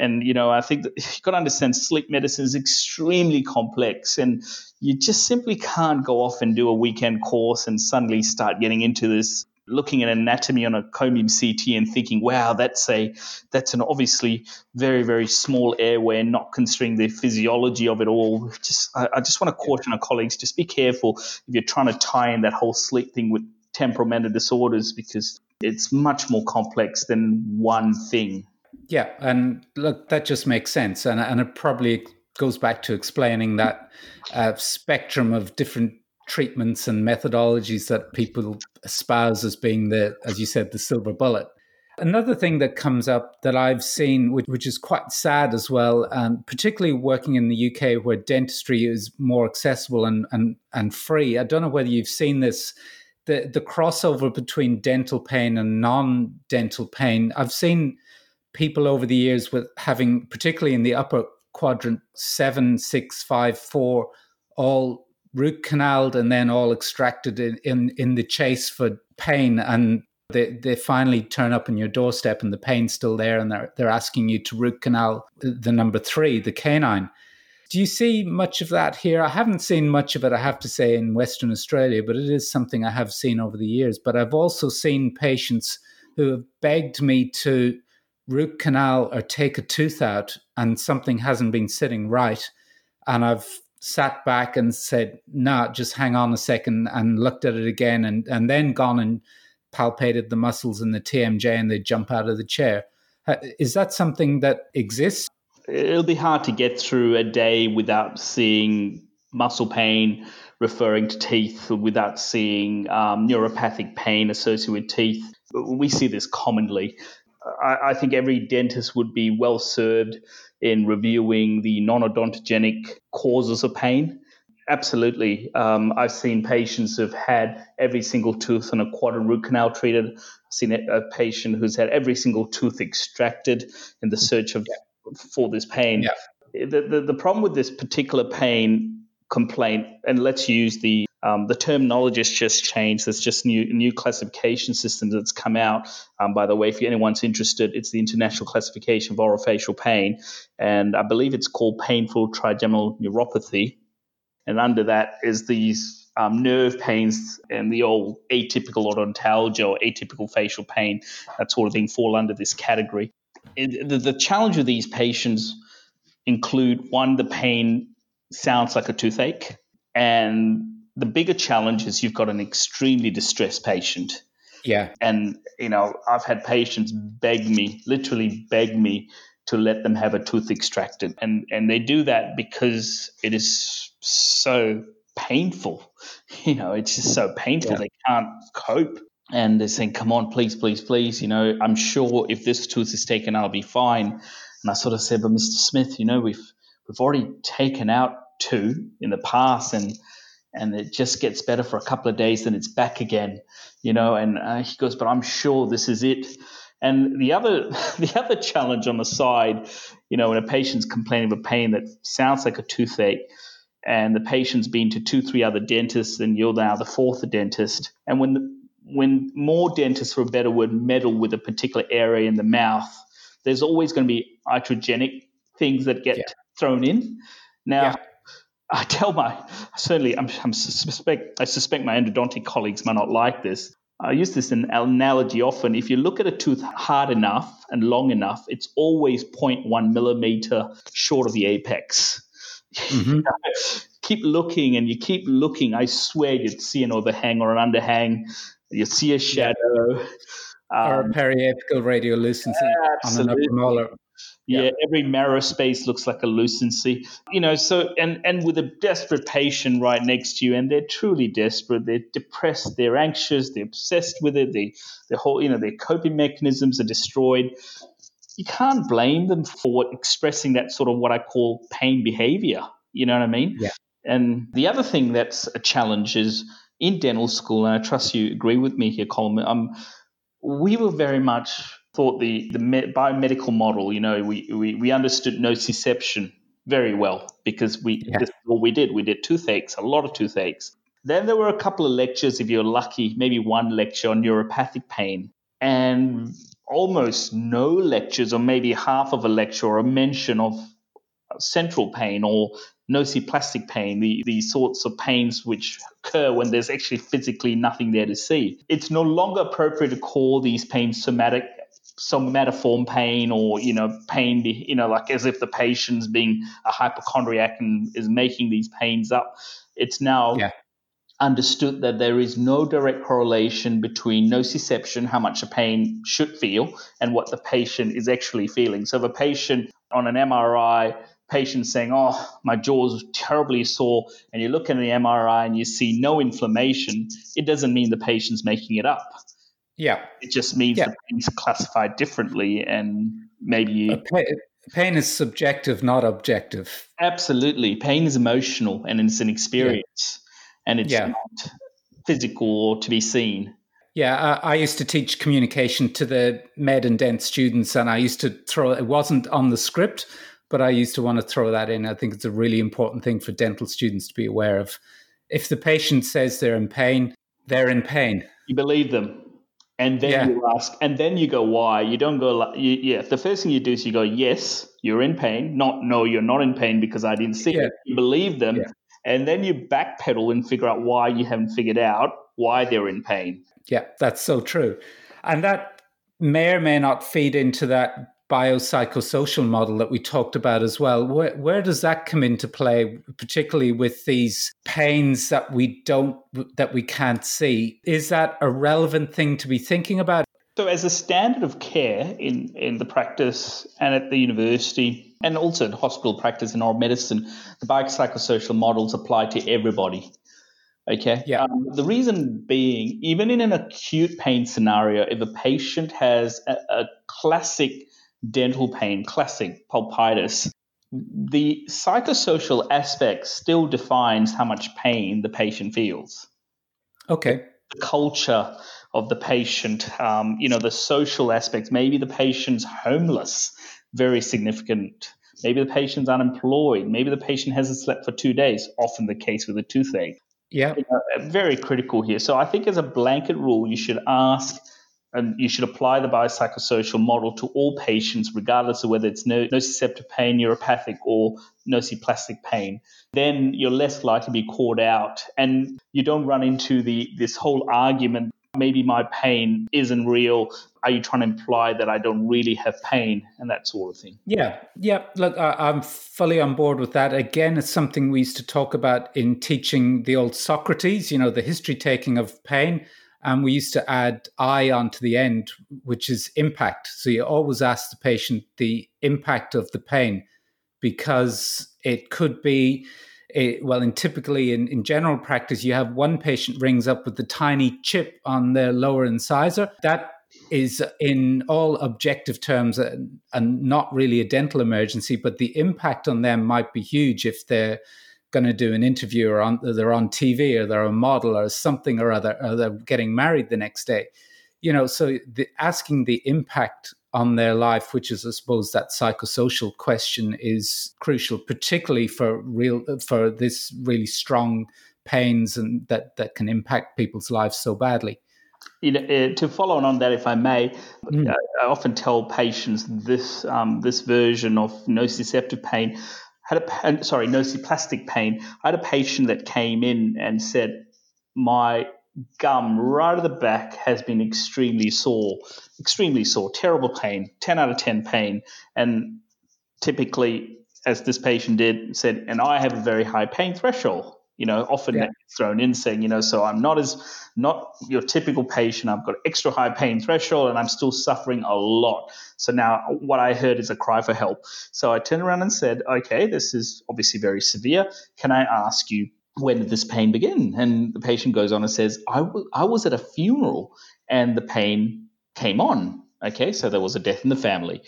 And you know, I think that [LAUGHS] you've got to understand sleep medicine is extremely complex, and you just simply can't go off and do a weekend course and suddenly start getting into this looking at anatomy on a cone beam CT and thinking, wow, that's a that's an obviously very very small airway and not considering the physiology of it all. Just I, I just want to caution our colleagues: just be careful if you're trying to tie in that whole sleep thing with temporomandibular disorders because it's much more complex than one thing. Yeah, and look, that just makes sense, and and it probably goes back to explaining that uh, spectrum of different treatments and methodologies that people espouse as being the, as you said, the silver bullet. Another thing that comes up that I've seen, which, which is quite sad as well, um, particularly working in the UK where dentistry is more accessible and, and, and free. I don't know whether you've seen this, the, the crossover between dental pain and non dental pain. I've seen people over the years with having, particularly in the upper quadrant, seven, six, five, four, all root canaled and then all extracted in, in, in the chase for pain and they, they finally turn up on your doorstep and the pain's still there and they're, they're asking you to root canal the number three, the canine. Do you see much of that here? I haven't seen much of it, I have to say, in Western Australia, but it is something I have seen over the years. But I've also seen patients who have begged me to root canal or take a tooth out and something hasn't been sitting right. And I've sat back and said, nah, just hang on a second and looked at it again and, and then gone and palpated the muscles in the TMJ and they jump out of the chair. Is that something that exists? It'll be hard to get through a day without seeing muscle pain referring to teeth, without seeing um, neuropathic pain associated with teeth. We see this commonly. I, I think every dentist would be well served in reviewing the non odontogenic causes of pain. Absolutely. Um, I've seen patients who've had every single tooth on a quadrant root canal treated. I've seen a patient who's had every single tooth extracted in the search of for this pain. Yeah. The, the, the problem with this particular pain complaint, and let's use the um, the terminology has just changed. There's just new new classification system that's come out. Um, by the way, if anyone's interested, it's the International Classification of Orofacial Pain, and I believe it's called painful trigeminal neuropathy. And under that is these um, nerve pains and the old atypical odontalgia or atypical facial pain, that sort of thing, fall under this category. It, the, the challenge of these patients include one, the pain sounds like a toothache, and the bigger challenge is you've got an extremely distressed patient. Yeah. And, you know, I've had patients beg me, literally beg me to let them have a tooth extracted. And and they do that because it is so painful. [LAUGHS] You know, it's just so painful. Yeah. They can't cope. And they're saying, come on, please, please, please. You know, I'm sure if this tooth is taken, I'll be fine. And I sort of said, but Mr. Smith, you know, we've we've already taken out two in the past and and it just gets better for a couple of days, then it's back again, you know. And uh, he goes, but I'm sure this is it. And the other [LAUGHS] the other challenge on the side, you know, when a patient's complaining of a pain that sounds like a toothache, and the patient's been to two, three other dentists, and you're now the fourth dentist, and when the, when more dentists, for a better word, meddle with a particular area in the mouth, there's always going to be iatrogenic things that get yeah. thrown in. Now, yeah. I tell my certainly I'm, I'm suspect I suspect my endodontic colleagues might not like this. I use this analogy often. If you look at a tooth hard enough and long enough, it's always 0.1 millimeter short of the apex. Mm-hmm. [LAUGHS] keep looking and you keep looking. I swear you'd see an overhang or an underhang. You'd see a shadow. Um, or a periapical radiolucency on an upper molar yeah. yeah, every marrow space looks like a lucency. You know, so and and with a desperate patient right next to you, and they're truly desperate. They're depressed. They're anxious. They're obsessed with it. They, their whole, you know, their coping mechanisms are destroyed. You can't blame them for expressing that sort of what I call pain behavior. You know what I mean? Yeah. And the other thing that's a challenge is in dental school, and I trust you agree with me here, Coleman. Um, we were very much thought the, the biomedical model, you know, we, we, we understood nociception very well because we yeah. this is what we did. We did toothaches, a lot of toothaches. Then there were a couple of lectures, if you're lucky, maybe one lecture on neuropathic pain, and almost no lectures, or maybe half of a lecture, or a mention of central pain or nociplastic pain, the, the sorts of pains which occur when there's actually physically nothing there to see. It's no longer appropriate to call these pains somatic somatoform pain or you know pain you know like as if the patient's being a hypochondriac and is making these pains up it's now yeah. understood that there is no direct correlation between nociception how much a pain should feel and what the patient is actually feeling so if a patient on an mri patient saying, Oh, my jaw's terribly sore, and you look at the MRI and you see no inflammation, it doesn't mean the patient's making it up. Yeah. It just means yeah. the pain's classified differently, and maybe. Pain is subjective, not objective. Absolutely. Pain is emotional and it's an experience, yeah. and it's yeah. not physical or to be seen. Yeah, I, I, used to teach communication to the med and dent students, and I used to throw it wasn't on the script, but I used to want to throw that in. I think it's a really important thing for dental students to be aware of. If the patient says they're in pain, they're in pain. You believe them. And then yeah. you ask, and then you go, why? You don't go, you, yeah. The first thing you do is you go, yes, you're in pain. Not, no, you're not in pain because I didn't see yeah. it. You believe them. Yeah. And then you backpedal and figure out why you haven't figured out why they're in pain. Yeah, that's so true. And that may or may not feed into that biopsychosocial model that we talked about as well. Where, where does that come into play, particularly with these pains that we don't, that we can't see? Is that a relevant thing to be thinking about? So, as a standard of care in, in the practice and at the university, and also in hospital practice in oral medicine, the biopsychosocial models apply to everybody. Okay. Yeah. Um, the reason being, even in an acute pain scenario, if a patient has a, a classic dental pain, classic pulpitis, the psychosocial aspect still defines how much pain the patient feels. Okay. The culture of the patient, um, you know, the social aspects. Maybe the patient's homeless, very significant. Maybe the patient's unemployed. Maybe the patient hasn't slept for two days, often the case with a toothache. Yeah. You know, very critical here. So I think as a blanket rule, you should ask and you should apply the biopsychosocial model to all patients, regardless of whether it's nociceptive pain, neuropathic, or nociplastic pain. Then you're less likely to be caught out, and you don't run into the this whole argument. Maybe my pain isn't real. Are you trying to imply that I don't really have pain and that sort of thing? Yeah, yeah. Look, I'm fully on board with that. Again, it's something we used to talk about in teaching the old Socrates. You know, the history taking of pain and we used to add I onto the end, which is impact. So you always ask the patient the impact of the pain because it could be, a, well, in typically in, in general practice, you have one patient rings up with the tiny chip on their lower incisor. That is in all objective terms and not really a dental emergency, but the impact on them might be huge if they're going to do an interview or on, they're on TV or they're a model or something or other, or they're getting married the next day. You know, so the, asking the impact on their life, which is, I suppose, that psychosocial question, is crucial, particularly for real for this really strong pains and that that can impact people's lives so badly. You know, uh, to follow on that, if I may, mm. I often tell patients this um, this version of nociceptive pain had a sorry nociplastic pain. I had a patient that came in and said my gum right at the back has been extremely sore, extremely sore, terrible pain, ten out of ten pain, and typically, as this patient did, said, and I have a very high pain threshold you know, often yeah. thrown in saying, you know, so I'm not as not your typical patient. I've got extra high pain threshold and I'm still suffering a lot. So now what I heard is a cry for help. So I turned around and said, okay, this is obviously very severe. Can I ask you when did this pain begin? And the patient goes on and says, I, w- I was at a funeral and the pain came on. Okay, so there was a death in the family.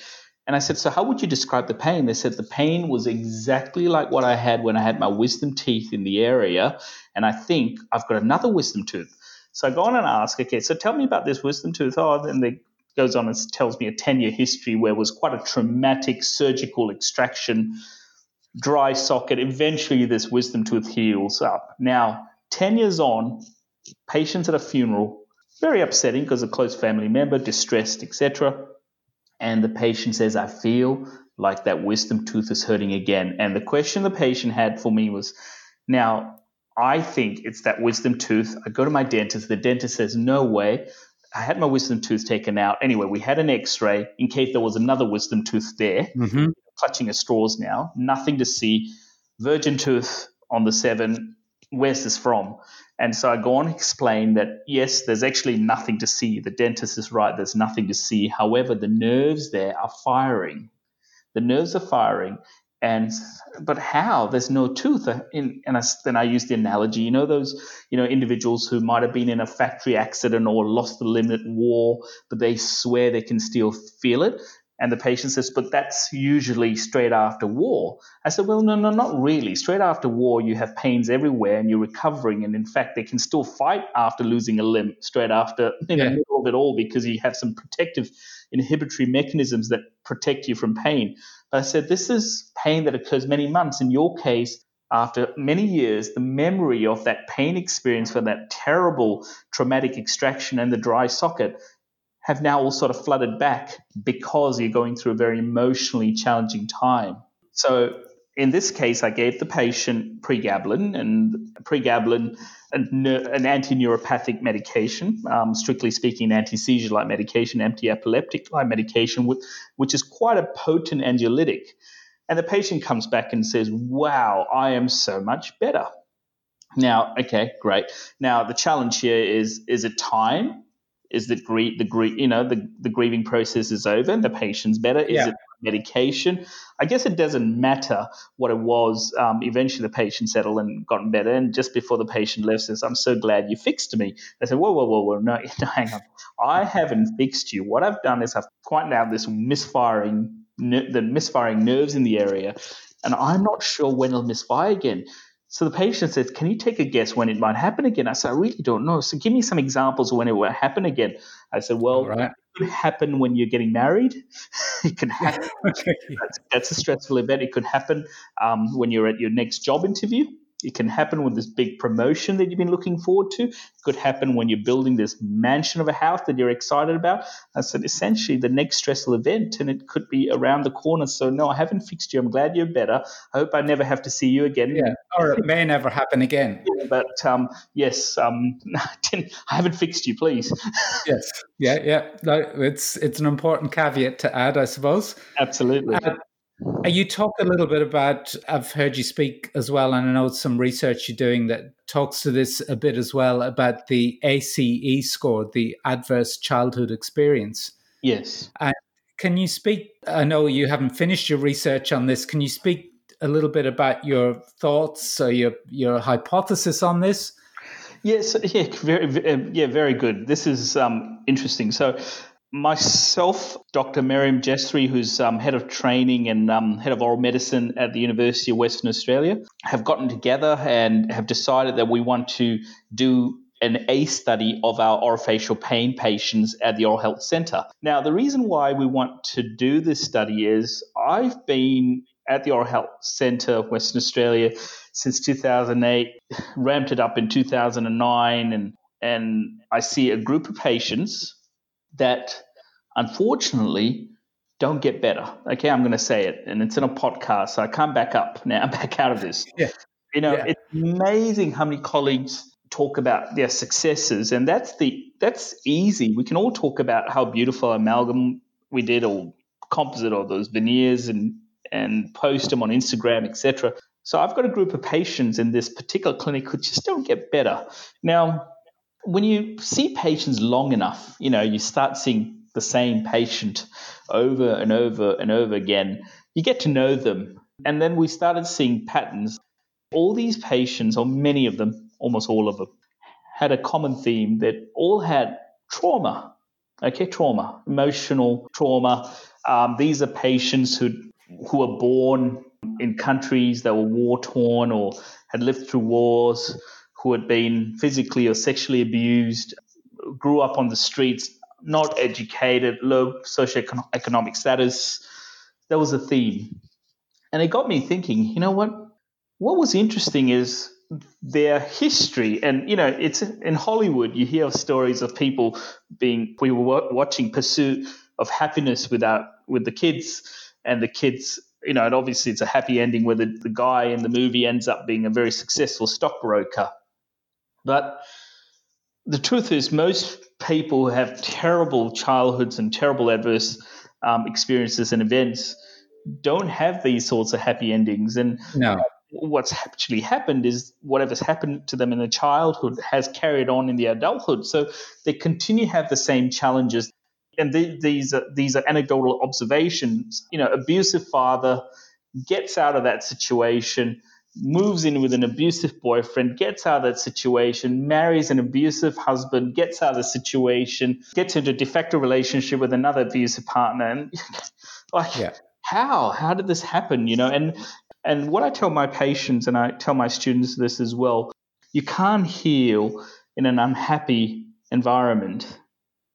And I said, So how would you describe the pain? They said, The pain was exactly like what I had when I had my wisdom teeth in the area. And I think I've got another wisdom tooth. So I go on and ask, Okay, so tell me about this wisdom tooth. Oh, then they goes on and tells me a 10 year history where was quite a traumatic surgical extraction, dry socket. Eventually, this wisdom tooth heals up. Now, 10 years on, patients at a funeral, very upsetting because a close family member, distressed, etc. And the patient says, I feel like that wisdom tooth is hurting again. And the question the patient had for me was, now, I think it's that wisdom tooth. I go to my dentist. The dentist says, no way. I had my wisdom tooth taken out. Anyway, we had an x ray in case there was another wisdom tooth there, mm-hmm. clutching at straws now. Nothing to see. Virgin tooth on the seven. Where's this from? And so I go on and explain that yes, there's actually nothing to see. The dentist is right, there's nothing to see. However, the nerves there are firing. The nerves are firing, and but how there's no tooth uh, in, and I, then i use the analogy you know those you know individuals who might have been in a factory accident or lost the limb at war but they swear they can still feel it and the patient says but that's usually straight after war i said well no no not really straight after war you have pains everywhere and you're recovering and in fact they can still fight after losing a limb straight after in yeah. the middle of it all because you have some protective inhibitory mechanisms that protect you from pain but I said, this is pain that occurs many months. In your case, after many years, the memory of that pain experience for that terrible traumatic extraction and the dry socket have now all sort of flooded back because you're going through a very emotionally challenging time. So in this case, I gave the patient pregabalin, and pregabalin, an, an anti-neuropathic medication, um, strictly speaking, anti-seizure-like medication, anti-epileptic-like medication, which is quite a potent anxiolytic. And the patient comes back and says, "Wow, I am so much better." Now, okay, great. Now the challenge here is: is it time? Is that grie- the grie- you know the, the grieving process is over and the patient's better? Is yeah. it medication. I guess it doesn't matter what it was. Um, eventually, the patient settled and gotten better. And just before the patient left, says, "I'm so glad you fixed me." I said, "Whoa, whoa, whoa, whoa! No, [LAUGHS] no, hang on. I haven't fixed you. What I've done is I've pointed out this misfiring, the misfiring nerves in the area, and I'm not sure when it'll misfire again." So the patient says, Can you take a guess when it might happen again? I said, I really don't know. So give me some examples when it will happen again. I said, Well, right. it could happen when you're getting married. [LAUGHS] it can happen. [LAUGHS] okay. that's, that's, a stressful event. It could happen um, when you're at your next job interview. It can happen with this big promotion that you've been looking forward to. It could happen when you're building this mansion of a house that you're excited about. I said, essentially, the next stressful event, and it could be around the corner. So, no, I haven't fixed you. I'm glad you're better. I hope I never have to see you again. Yeah, or it may never happen again. but um, yes, um, [LAUGHS] I haven't fixed you, please. [LAUGHS] yes, yeah, yeah. No, it's it's an important caveat to add, I suppose. Absolutely. Uh, uh, you talk a little bit about, I've heard you speak as well, and I know some research you're doing that talks to this a bit as well about the ACE score, the Adverse Childhood Experience. Yes. And can you speak? I know you haven't finished your research on this. Can you speak a little bit about your thoughts or your, your hypothesis on this? Yes, yeah, very, yeah, very good. This is um, interesting. So, myself, Dr. Miriam Jessary, who's um, head of training and um, head of oral medicine at the University of Western Australia, have gotten together and have decided that we want to do an A study of our orofacial pain patients at the Oral Health Centre. Now, the reason why we want to do this study is I've been at the Oral Health Centre of Western Australia since 2008, ramped it up in 2009, and and I see a group of patients that unfortunately don't get better. Okay, I'm going to say it, and it's in a podcast, so I can't back up [LAUGHS] now, I'm back out of this. Yeah. You know, yeah. it's amazing how many colleagues talk about their successes, and that's the that's easy. We can all talk about how beautiful amalgam we did, or composite, or those veneers, and and post them on Instagram, etc. So I've got a group of patients in this particular clinic who just don't get better. Now, when you see patients long enough, you know, you start seeing the same patient over and over and over again. You get to know them. And then we started seeing patterns. All these patients, or many of them, almost all of them, had a common theme that all had trauma. Okay, trauma, emotional trauma. Um, these are patients who who were born in countries that were war torn or had lived through wars who had been physically or sexually abused, grew up on the streets not educated, low socioeconomic status. That was a theme. And it got me thinking, you know what? What was interesting is their history. And, you know, it's in Hollywood, you hear stories of people being, we were watching Pursuit of Happiness with, our, with the kids, and the kids you know, and obviously it's a happy ending where the, the guy in the movie ends up being a very successful stockbroker. But the truth is, most people who have terrible childhoods and terrible adverse um, experiences and events don't have these sorts of happy endings. And no. what's actually happened is whatever's happened to them in their childhood has carried on in their adulthood. So they continue to have the same challenges and the, these are, these are anecdotal observations. You know, abusive father gets out of that situation, moves in with an abusive boyfriend, gets out of that situation, marries an abusive husband, gets out of the situation, gets into a de facto relationship with another abusive partner, and [LAUGHS] like, yeah. how? How did this happen? You know, and and what I tell my patients, and I tell my students this as well, you can't heal in an unhappy environment.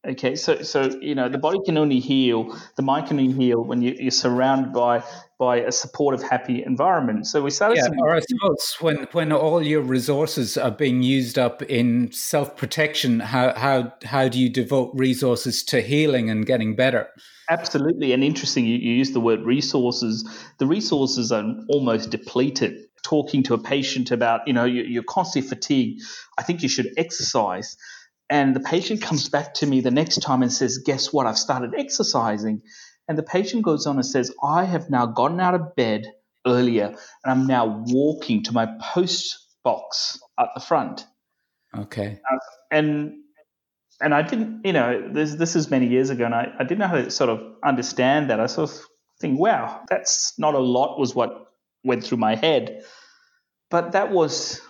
Okay, so so you know the body can only heal, the mind can only heal when you, you're surrounded by by a supportive, happy environment. So we started. Yeah, or I suppose when when all your resources are being used up in self protection, how how how do you devote resources to healing and getting better? Absolutely, and interesting. You, you use the word resources. The resources are almost depleted. Talking to a patient about, you know, you, you're constantly fatigued. I think you should exercise and the patient comes back to me the next time and says, Guess what? I've started exercising. And the patient goes on and says, I have now gotten out of bed earlier and I'm now walking to my post box at the front. Okay. Uh, and and I didn't, you know, this this is many years ago, and I, I didn't know how to sort of understand that. I sort of think, wow, that's not a lot, was what went through my head. But that was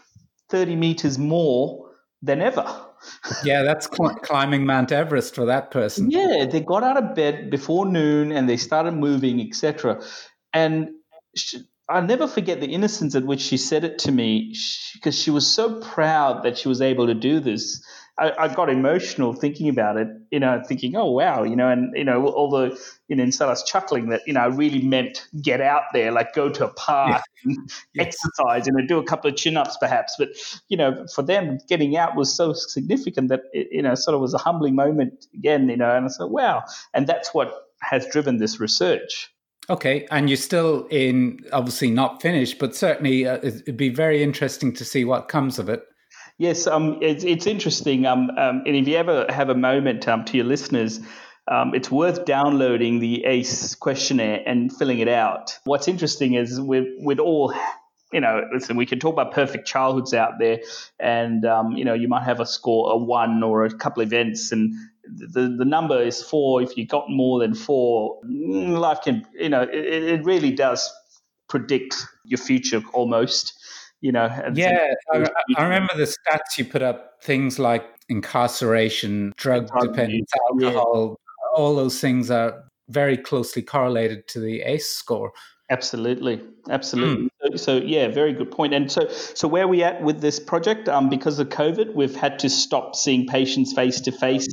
30 meters more than ever yeah, that's cl- climbing Mount Everest for that person. Yeah, they got out of bed before noon and they started moving, etc. And I'll never forget the innocence at which she said it to me because she, she was so proud that she was able to do this. I, I, got emotional thinking about it, you know, thinking, oh, wow, you know, and, you know, although, you know, instead I was chuckling that, you know, I really meant get out there, like go to a park yeah. and yeah. exercise, you know, do a couple of chin ups perhaps. But, you know, for them, getting out was so significant that, it, you know, sort of was a humbling moment again, you know, and I said, wow. And that's what has driven this research. Okay, and you're still in, obviously not finished, but certainly uh, it'd be very interesting to see what comes of it. Yes, um, it's, it's interesting. Um, um, and if you ever have a moment um, to your listeners, um, it's worth downloading the ACE questionnaire and filling it out. What's interesting is we'd, we'd all, you know, listen, we can talk about perfect childhoods out there, and, um, you know, you might have a score, a one or a couple events, and the, the number is four. If you got more than four, mm, life can, you know, it, it really does predict your future almost you know. yeah, I, I, remember the stats you put up. Things like incarceration, drug dependence, alcohol. Yeah. All those things are very closely correlated to the ACE score. Absolutely, absolutely. Mm. So, so, yeah, very good point. And so, so where are we at with this project? Um, because of COVID, we've had to stop seeing patients face to face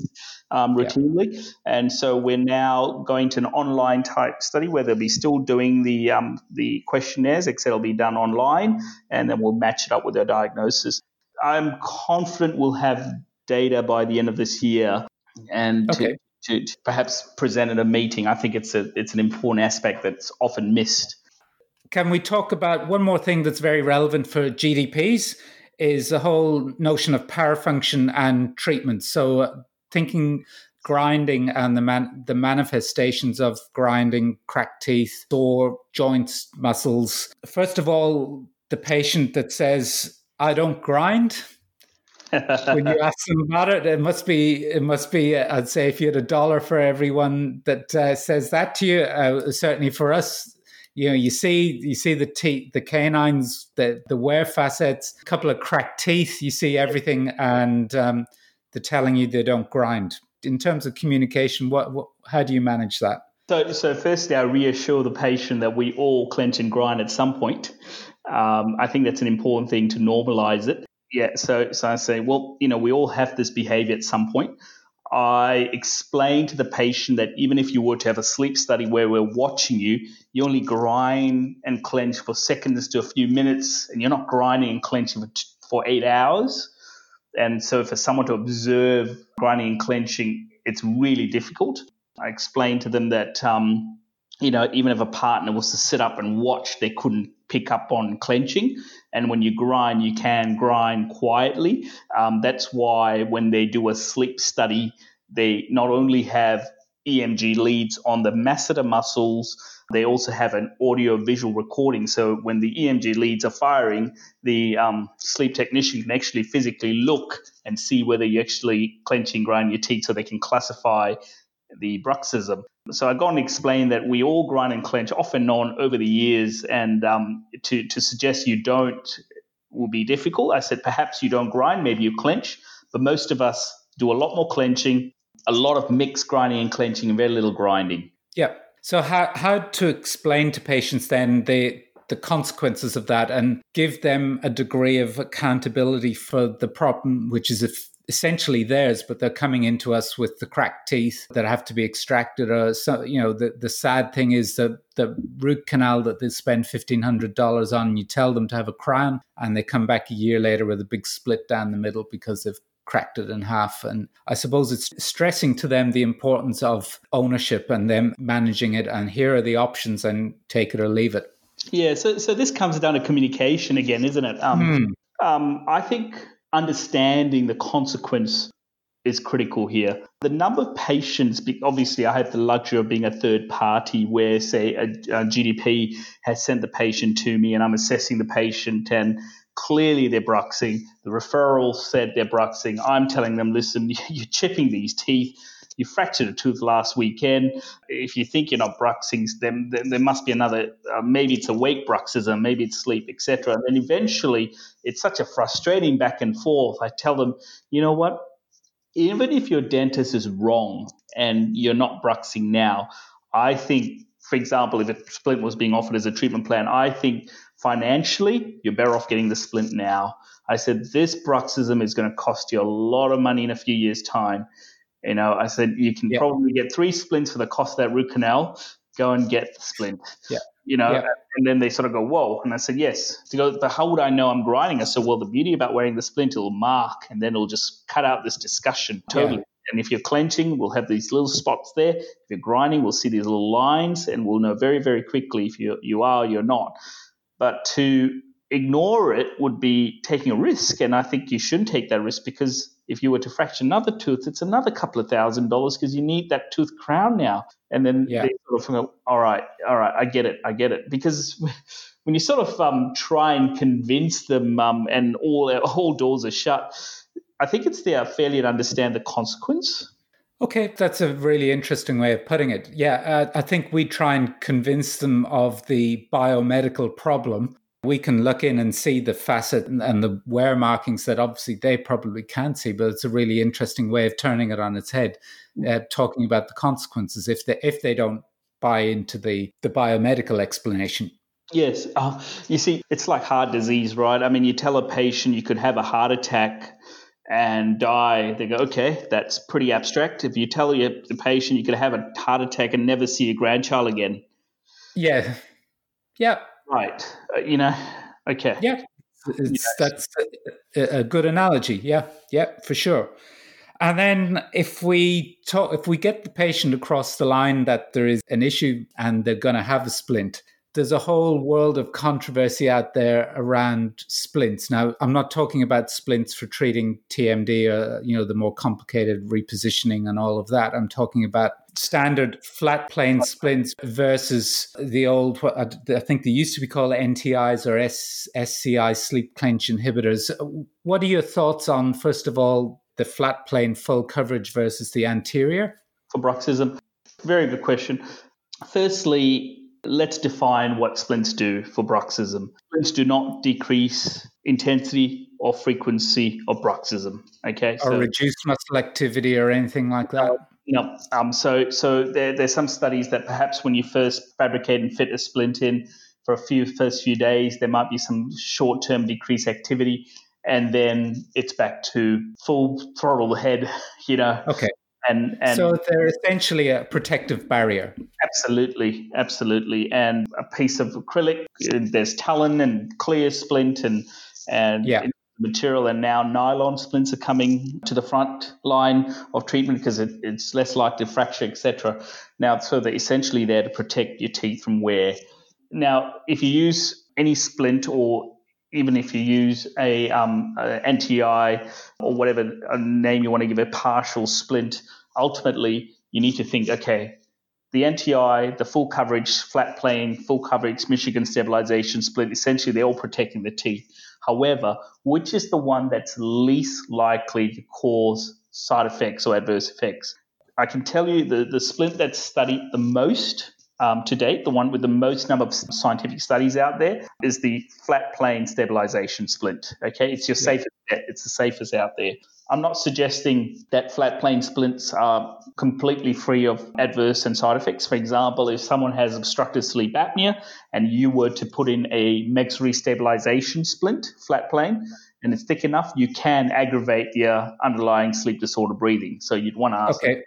um, routinely. Yeah. And so we're now going to an online type study where they'll be still doing the um, the questionnaires, except it'll be done online, and then we'll match it up with their diagnosis. I'm confident we'll have data by the end of this year, and okay. to, to, to perhaps present at a meeting. I think it's a it's an important aspect that's often missed. Can we talk about one more thing that's very relevant for GDPs? Is the whole notion of parafunction and treatment. So, uh, thinking grinding and the man, the manifestations of grinding, cracked teeth, sore joints, muscles. First of all, the patient that says, "I don't grind." When you ask them about it, it must be it must be. I'd say if you had a dollar for everyone that uh, says that to you, uh, certainly for us, you know, you see you see the teeth, the canines, the the wear facets, a couple of cracked teeth. You see everything, and um, they're telling you they don't grind. In terms of communication, what, what how do you manage that? So, so firstly, I reassure the patient that we all clench and grind at some point. Um, I think that's an important thing to normalize it. Yeah. So, so I say, well, you know, we all have this behavior at some point. I explain to the patient that even if you were to have a sleep study where we're watching you, you only grind and clench for seconds to a few minutes, and you're not grinding and clenching for, t- for eight hours. And so, for someone to observe grinding and clenching, it's really difficult. I explained to them that, um, you know, even if a partner was to sit up and watch, they couldn't pick up on clenching. And when you grind, you can grind quietly. Um, that's why when they do a sleep study, they not only have EMG leads on the masseter muscles, they also have an audio visual recording. So when the EMG leads are firing, the um, sleep technician can actually physically look and see whether you're actually clenching, grinding your teeth so they can classify the bruxism. So I and explain that we all grind and clench off and on over the years, and um, to to suggest you don't will be difficult. I said perhaps you don't grind, maybe you clench, but most of us do a lot more clenching, a lot of mixed grinding and clenching, and very little grinding. Yeah. So how how to explain to patients then the the consequences of that and give them a degree of accountability for the problem, which is if essentially theirs, but they're coming into us with the cracked teeth that have to be extracted. Or so, you know, the, the sad thing is that the root canal that they spend fifteen hundred dollars on, you tell them to have a crown, and they come back a year later with a big split down the middle because they've cracked it in half. And I suppose it's stressing to them the importance of ownership and them managing it. And here are the options, and take it or leave it. Yeah, so so this comes down to communication again, isn't it? Um, hmm. um, I think understanding the consequence is critical here. The number of patients, obviously, I have the luxury of being a third party where, say, a, a, GDP has sent the patient to me and I'm assessing the patient, and clearly they're bruxing. The referral said they're bruxing. I'm telling them, listen, [LAUGHS] you're chipping these teeth you fractured a tooth last weekend. If you think you're not bruxing, then, then there must be another. Uh, maybe it's awake bruxism, maybe it's sleep, etc. And then eventually, it's such a frustrating back and forth. I tell them, you know what? Even if your dentist is wrong and you're not bruxing now, I think, for example, if a splint was being offered as a treatment plan, I think financially you're better off getting the splint now. I said this bruxism is going to cost you a lot of money in a few years' time. You know, I said you can yeah. probably get three splints for the cost of that root canal. Go and get the splint. Yeah. You know, yeah. and then they sort of go, whoa. And I said, yes. To go, but how would I know I'm grinding? I said, well, the beauty about wearing the splint, it'll mark and then it'll just cut out this discussion totally. Yeah. And if you're clenching, we'll have these little spots there. If you're grinding, we'll see these little lines and we'll know very, very quickly if you, you are or you're not. But to ignore it would be taking a risk. And I think you shouldn't take that risk because if you were to fracture another tooth, it's another couple of thousand dollars because you need that tooth crown now. And then yeah. they sort of go, all right, all right, I get it, I get it. Because [LAUGHS] when you sort of um, try and convince them um, and all, [LAUGHS] all doors are shut, I think it's their failure to understand the consequence. Okay, that's a really interesting way of putting it. Yeah, uh, I think we try and convince them of the biomedical problem we can look in and see the facet and, and, the wear markings that obviously they probably can't see, but it's a really interesting way of turning it on its head, uh, talking about the consequences if they if they don't buy into the the biomedical explanation. Yes, uh, you see, it's like heart disease, right? I mean, you tell a patient you could have a heart attack and die. They go, okay, that's pretty abstract. If you tell the patient you could have a heart attack and never see your grandchild again, yeah, yeah, Right. Uh, you know, okay. Yeah. Yes. That's a, a good analogy. Yeah. Yeah, for sure. And then if we talk, if we get the patient across the line that there is an issue and they're going to have a splint, there's a whole world of controversy out there around splints. Now, I'm not talking about splints for treating TMD or you know the more complicated repositioning and all of that. I'm talking about standard flat plane splints versus the old what I think they used to be called NTIs or SCI sleep clench inhibitors. What are your thoughts on first of all the flat plane full coverage versus the anterior? For bruxism, very good question. Firstly, Let's define what splints do for bruxism. Splints do not decrease intensity or frequency of bruxism. Okay, or so, reduce muscle activity or anything like that. No. Um, so so there, there's some studies that perhaps when you first fabricate and fit a splint in for a few first few days, there might be some short term decreased activity, and then it's back to full throttle head. [LAUGHS] You know. Okay. And, and so they're essentially a protective barrier. Absolutely, absolutely. And a piece of acrylic, there's talon and clear splint and and yeah. Material, and now nylon splints are coming to the front line of treatment because it, it's less likely to fracture, etc. Now, so they're essentially there to protect your teeth from wear. Now, if you use any splint or even if you use a, um, a NTI or whatever a name you want to give a partial splint, ultimately you need to think, okay, the NTI, the full coverage, flat plane, full coverage, Michigan stabilization splint, essentially they're all protecting the teeth. However, which is the one that's least likely to cause side effects or adverse effects? I can tell you the, the splint that's studied the most um, to date, the one with the most number of scientific studies out there, is the flat plane stabilization splint. Okay, it's your yeah. safest bet. It's the safest out there. I'm not suggesting that flat plane splints are completely free of adverse and side effects. For example, if someone has obstructive sleep apnea and you were to put in a maxillary stabilization splint, flat plane, and it's thick enough, you can aggravate the underlying sleep disorder breathing. So you'd want to ask. Okay.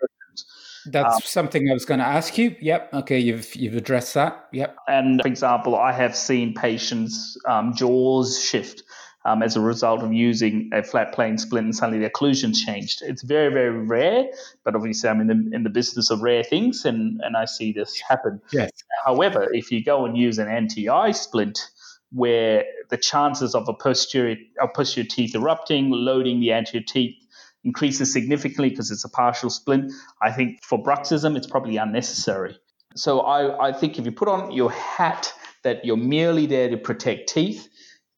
That's um, something I was going to ask you. Yep. Okay. You've you've addressed that. Yep. And for example, I have seen patients' um, jaws shift um, as a result of using a flat plane splint, and suddenly the occlusions changed. It's very very rare, but obviously I'm in the in the business of rare things, and and I see this happen. Yes. However, if you go and use an NTI splint, where the chances of a posterior, a posterior teeth erupting, loading the anterior teeth increases significantly because it's a partial splint. I think for bruxism, it's probably unnecessary. So I, I think if you put on your hat that you're merely there to protect teeth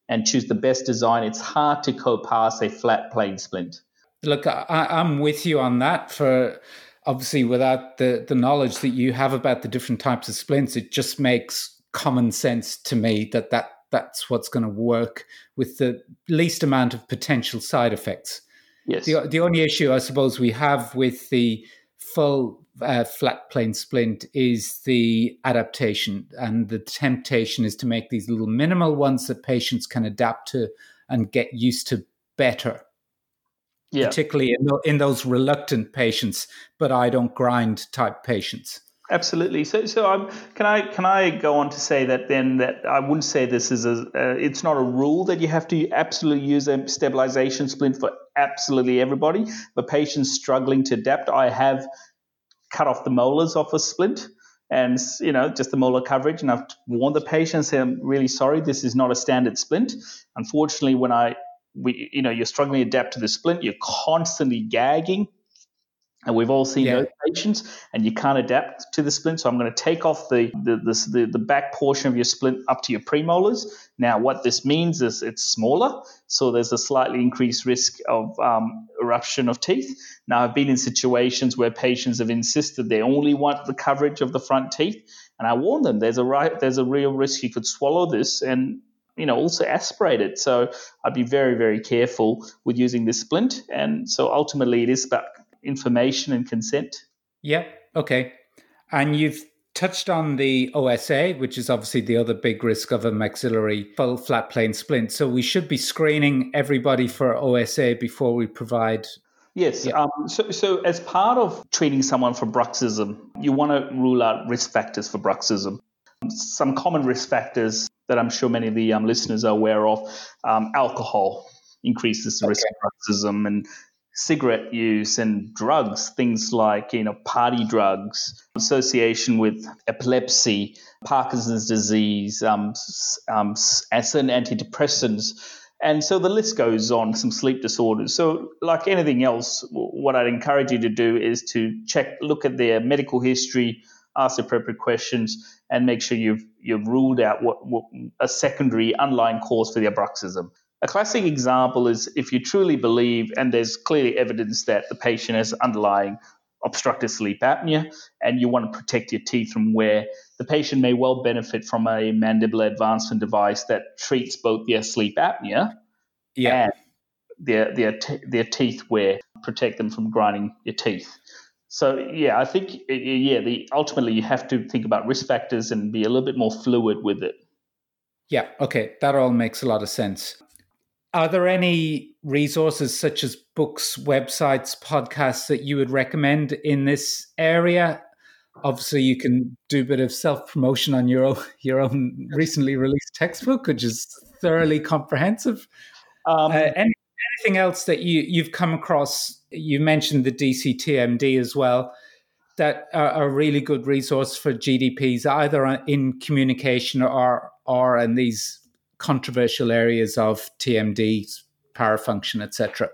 and choose the best design, it's hard to go past a flat plane splint. Look, I, I'm with you on that. For obviously, without the the knowledge that you have about the different types of splints, it just makes common sense to me that that that's what's going to work with the least amount of potential side effects. Yes. The, the only issue I suppose we have with the full uh, flat plane splint is the adaptation, and the temptation is to make these little minimal ones that patients can adapt to and get used to better. Yeah. Particularly in, in those reluctant patients, but I don't grind type patients. Absolutely. So, so I'm, can I can I go on to say that then that I wouldn't say this is a uh, it's not a rule that you have to absolutely use a stabilization splint for absolutely everybody. But patients struggling to adapt, I have cut off the molars off a splint and you know just the molar coverage. And i've warned the patients i'm really sorry this is not a standard splint. Unfortunately when i we, you know you're struggling to adapt to the splint you're constantly gagging and we've all seen yeah. those patients, and you can't adapt to the splint. So I'm going to take off the the, the the back portion of your splint up to your premolars. Now, what this means is it's smaller, so there's a slightly increased risk of um, eruption of teeth. Now, I've been in situations where patients have insisted they only want the coverage of the front teeth, and I warn them there's a right there's a real risk you could swallow this and you know also aspirate it. So I'd be very very careful with using this splint. And so ultimately, it is about information and consent. Yeah. Okay. And you've touched on the OSA, which is obviously the other big risk of a maxillary full flat plane splint. So we should be screening everybody for OSA before we provide. Yes. Yeah. Um, so, so as part of treating someone for bruxism, you want to rule out risk factors for bruxism. Some common risk factors that I'm sure many of the um, listeners are aware of: um, alcohol increases the okay. risk of bruxism, and cigarette use and drugs, things like you know party drugs, association with epilepsy, Parkinson's disease, um, um, certain antidepressants. And so the list goes on, some sleep disorders. So, like anything else, what I'd encourage you to do is to check, look at their medical history, ask the appropriate questions, and make sure you've you've ruled out what, what a secondary underlying cause for the bruxism. A classic example is if you truly believe, and there's clearly evidence that the patient has underlying obstructive sleep apnea, and you want to protect your teeth from wear, the patient may well benefit from a mandibular advancement device that treats both their sleep apnea yeah. and their their t- their teeth wear, protect them from grinding your teeth. So yeah, I think yeah, the ultimately you have to think about risk factors and be a little bit more fluid with it. Yeah, okay, that all makes a lot of sense. Are there any resources such as books, websites, podcasts that you would recommend in this area? Obviously, you can do a bit of self promotion on your own, [LAUGHS] your own recently released textbook, which is thoroughly comprehensive. Um, uh, any, anything else that you, you've come across? You mentioned the DCTMD as well that are a really good resource for GDPs, either in communication or or in these controversial areas of TMD, parafunction, etc.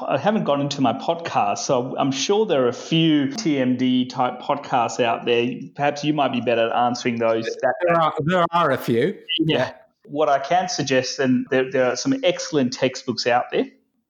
I haven't gone into my podcast, so I'm sure there are a few TMD type podcasts out there. Perhaps you might be better at answering those. There are, there are a few. Yeah. yeah. What I can suggest, and there, there are some excellent textbooks out there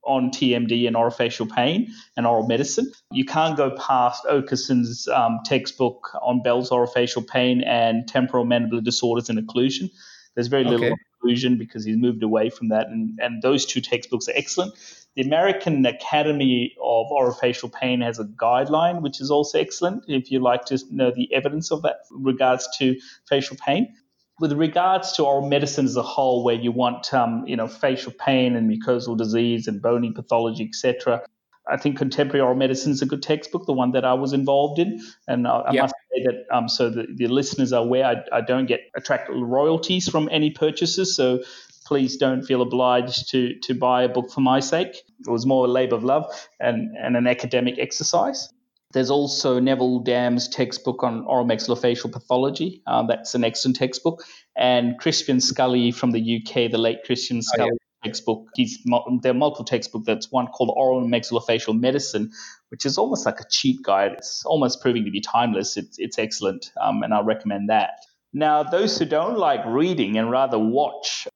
on TMD and orofacial pain and oral medicine. You can't go past Okeson's um, textbook on Bell's orofacial pain and temporomandibular disorders and occlusion. There's very little okay. Occlusion because he's moved away from that, and, and those two textbooks are excellent. The American Academy of Orofacial Pain has a guideline, which is also excellent if you like to know the evidence of that regards to facial pain with regards to oral medicine as a whole, where you want um, you know facial pain and mucosal disease and bony pathology, etc. I think contemporary oral medicine is a good textbook, the one that I was involved in, and I, I yep. must say that um, so the, the listeners are aware I, I don't get attract royalties from any purchases, so please don't feel obliged to to buy a book for my sake. It was more a labour of love and, and an academic exercise. There's also Neville Damm's textbook on oral maxillofacial pathology. Um, that's an excellent textbook. And Crispian Scully from the UK, the late Crispian Scully oh. Textbook. He's there are multiple textbooks. That's one called Oral and Maxillofacial Medicine, which is almost like a cheat guide. It's almost proving to be timeless. It's, it's excellent, um, and I recommend that. Now, those who don't like reading and rather watch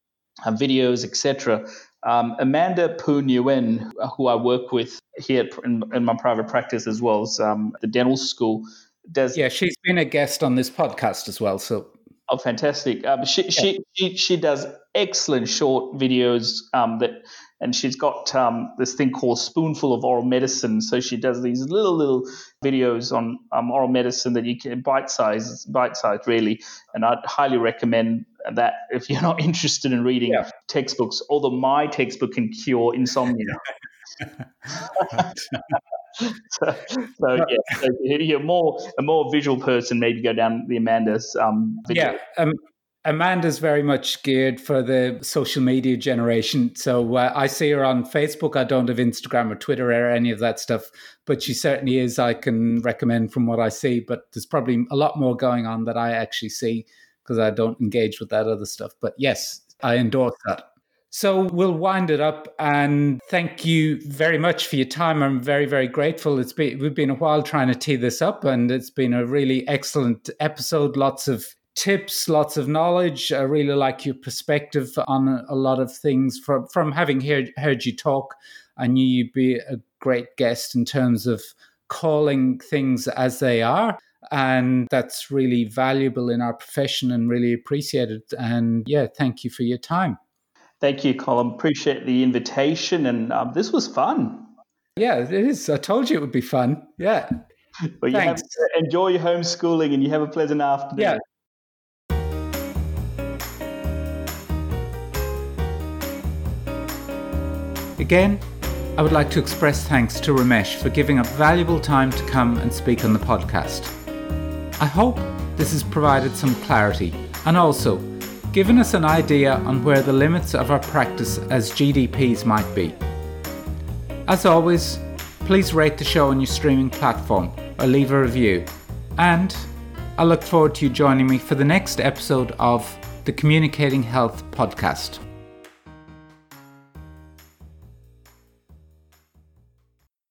uh, videos, etc., um, Amanda Phoon Nguyen, who I work with here in, in my private practice as well as um, the dental school, does. Yeah, she's been a guest on this podcast as well. So. Oh, fantastic! Um, she, yeah. she she she does excellent short videos um, that and she's got um, this thing called Spoonful of Oral Medicine. So she does these little little videos on um, oral medicine that you can bite size, bite size really. And I'd highly recommend that if you're not [LAUGHS] interested in reading yeah. textbooks. Although my textbook can cure insomnia. [LAUGHS] [LAUGHS] so, so, yeah, so you're more a more visual person, maybe go down the Amanda's um, video. Yeah, um, Amanda's very much geared for the social media generation. So uh, I see her on Facebook. I don't have Instagram or Twitter or any of that stuff, but she certainly is. I can recommend from what I see, but there's probably a lot more going on that I actually see because I don't engage with that other stuff. But yes, I endorse that. So we'll wind it up and thank you very much for your time. I'm very, very grateful. It's been we've been a while trying to tee this up and it's been a really excellent episode. Lots of tips, lots of knowledge. I really like your perspective on a lot of things from from having heard heard you talk. I knew you'd be a great guest in terms of calling things as they are. And that's really valuable in our profession and really appreciated. And yeah, thank you for your time. Thank you, Colm. Appreciate the invitation. And um, this was fun. Yeah, it is. I told you it would be fun. Yeah. Well, you Thanks. Have, enjoy your homeschooling and you have a pleasant afternoon. Yeah. Again, I would like to express thanks to Ramesh for giving up valuable time to come and speak on the podcast. I hope this has provided some clarity and also given us an idea on where the limits of our practice as GDPs might be. As always, please rate the show on your streaming platform or leave a review. And I look forward to you joining me for the next episode of the Communicating Health podcast.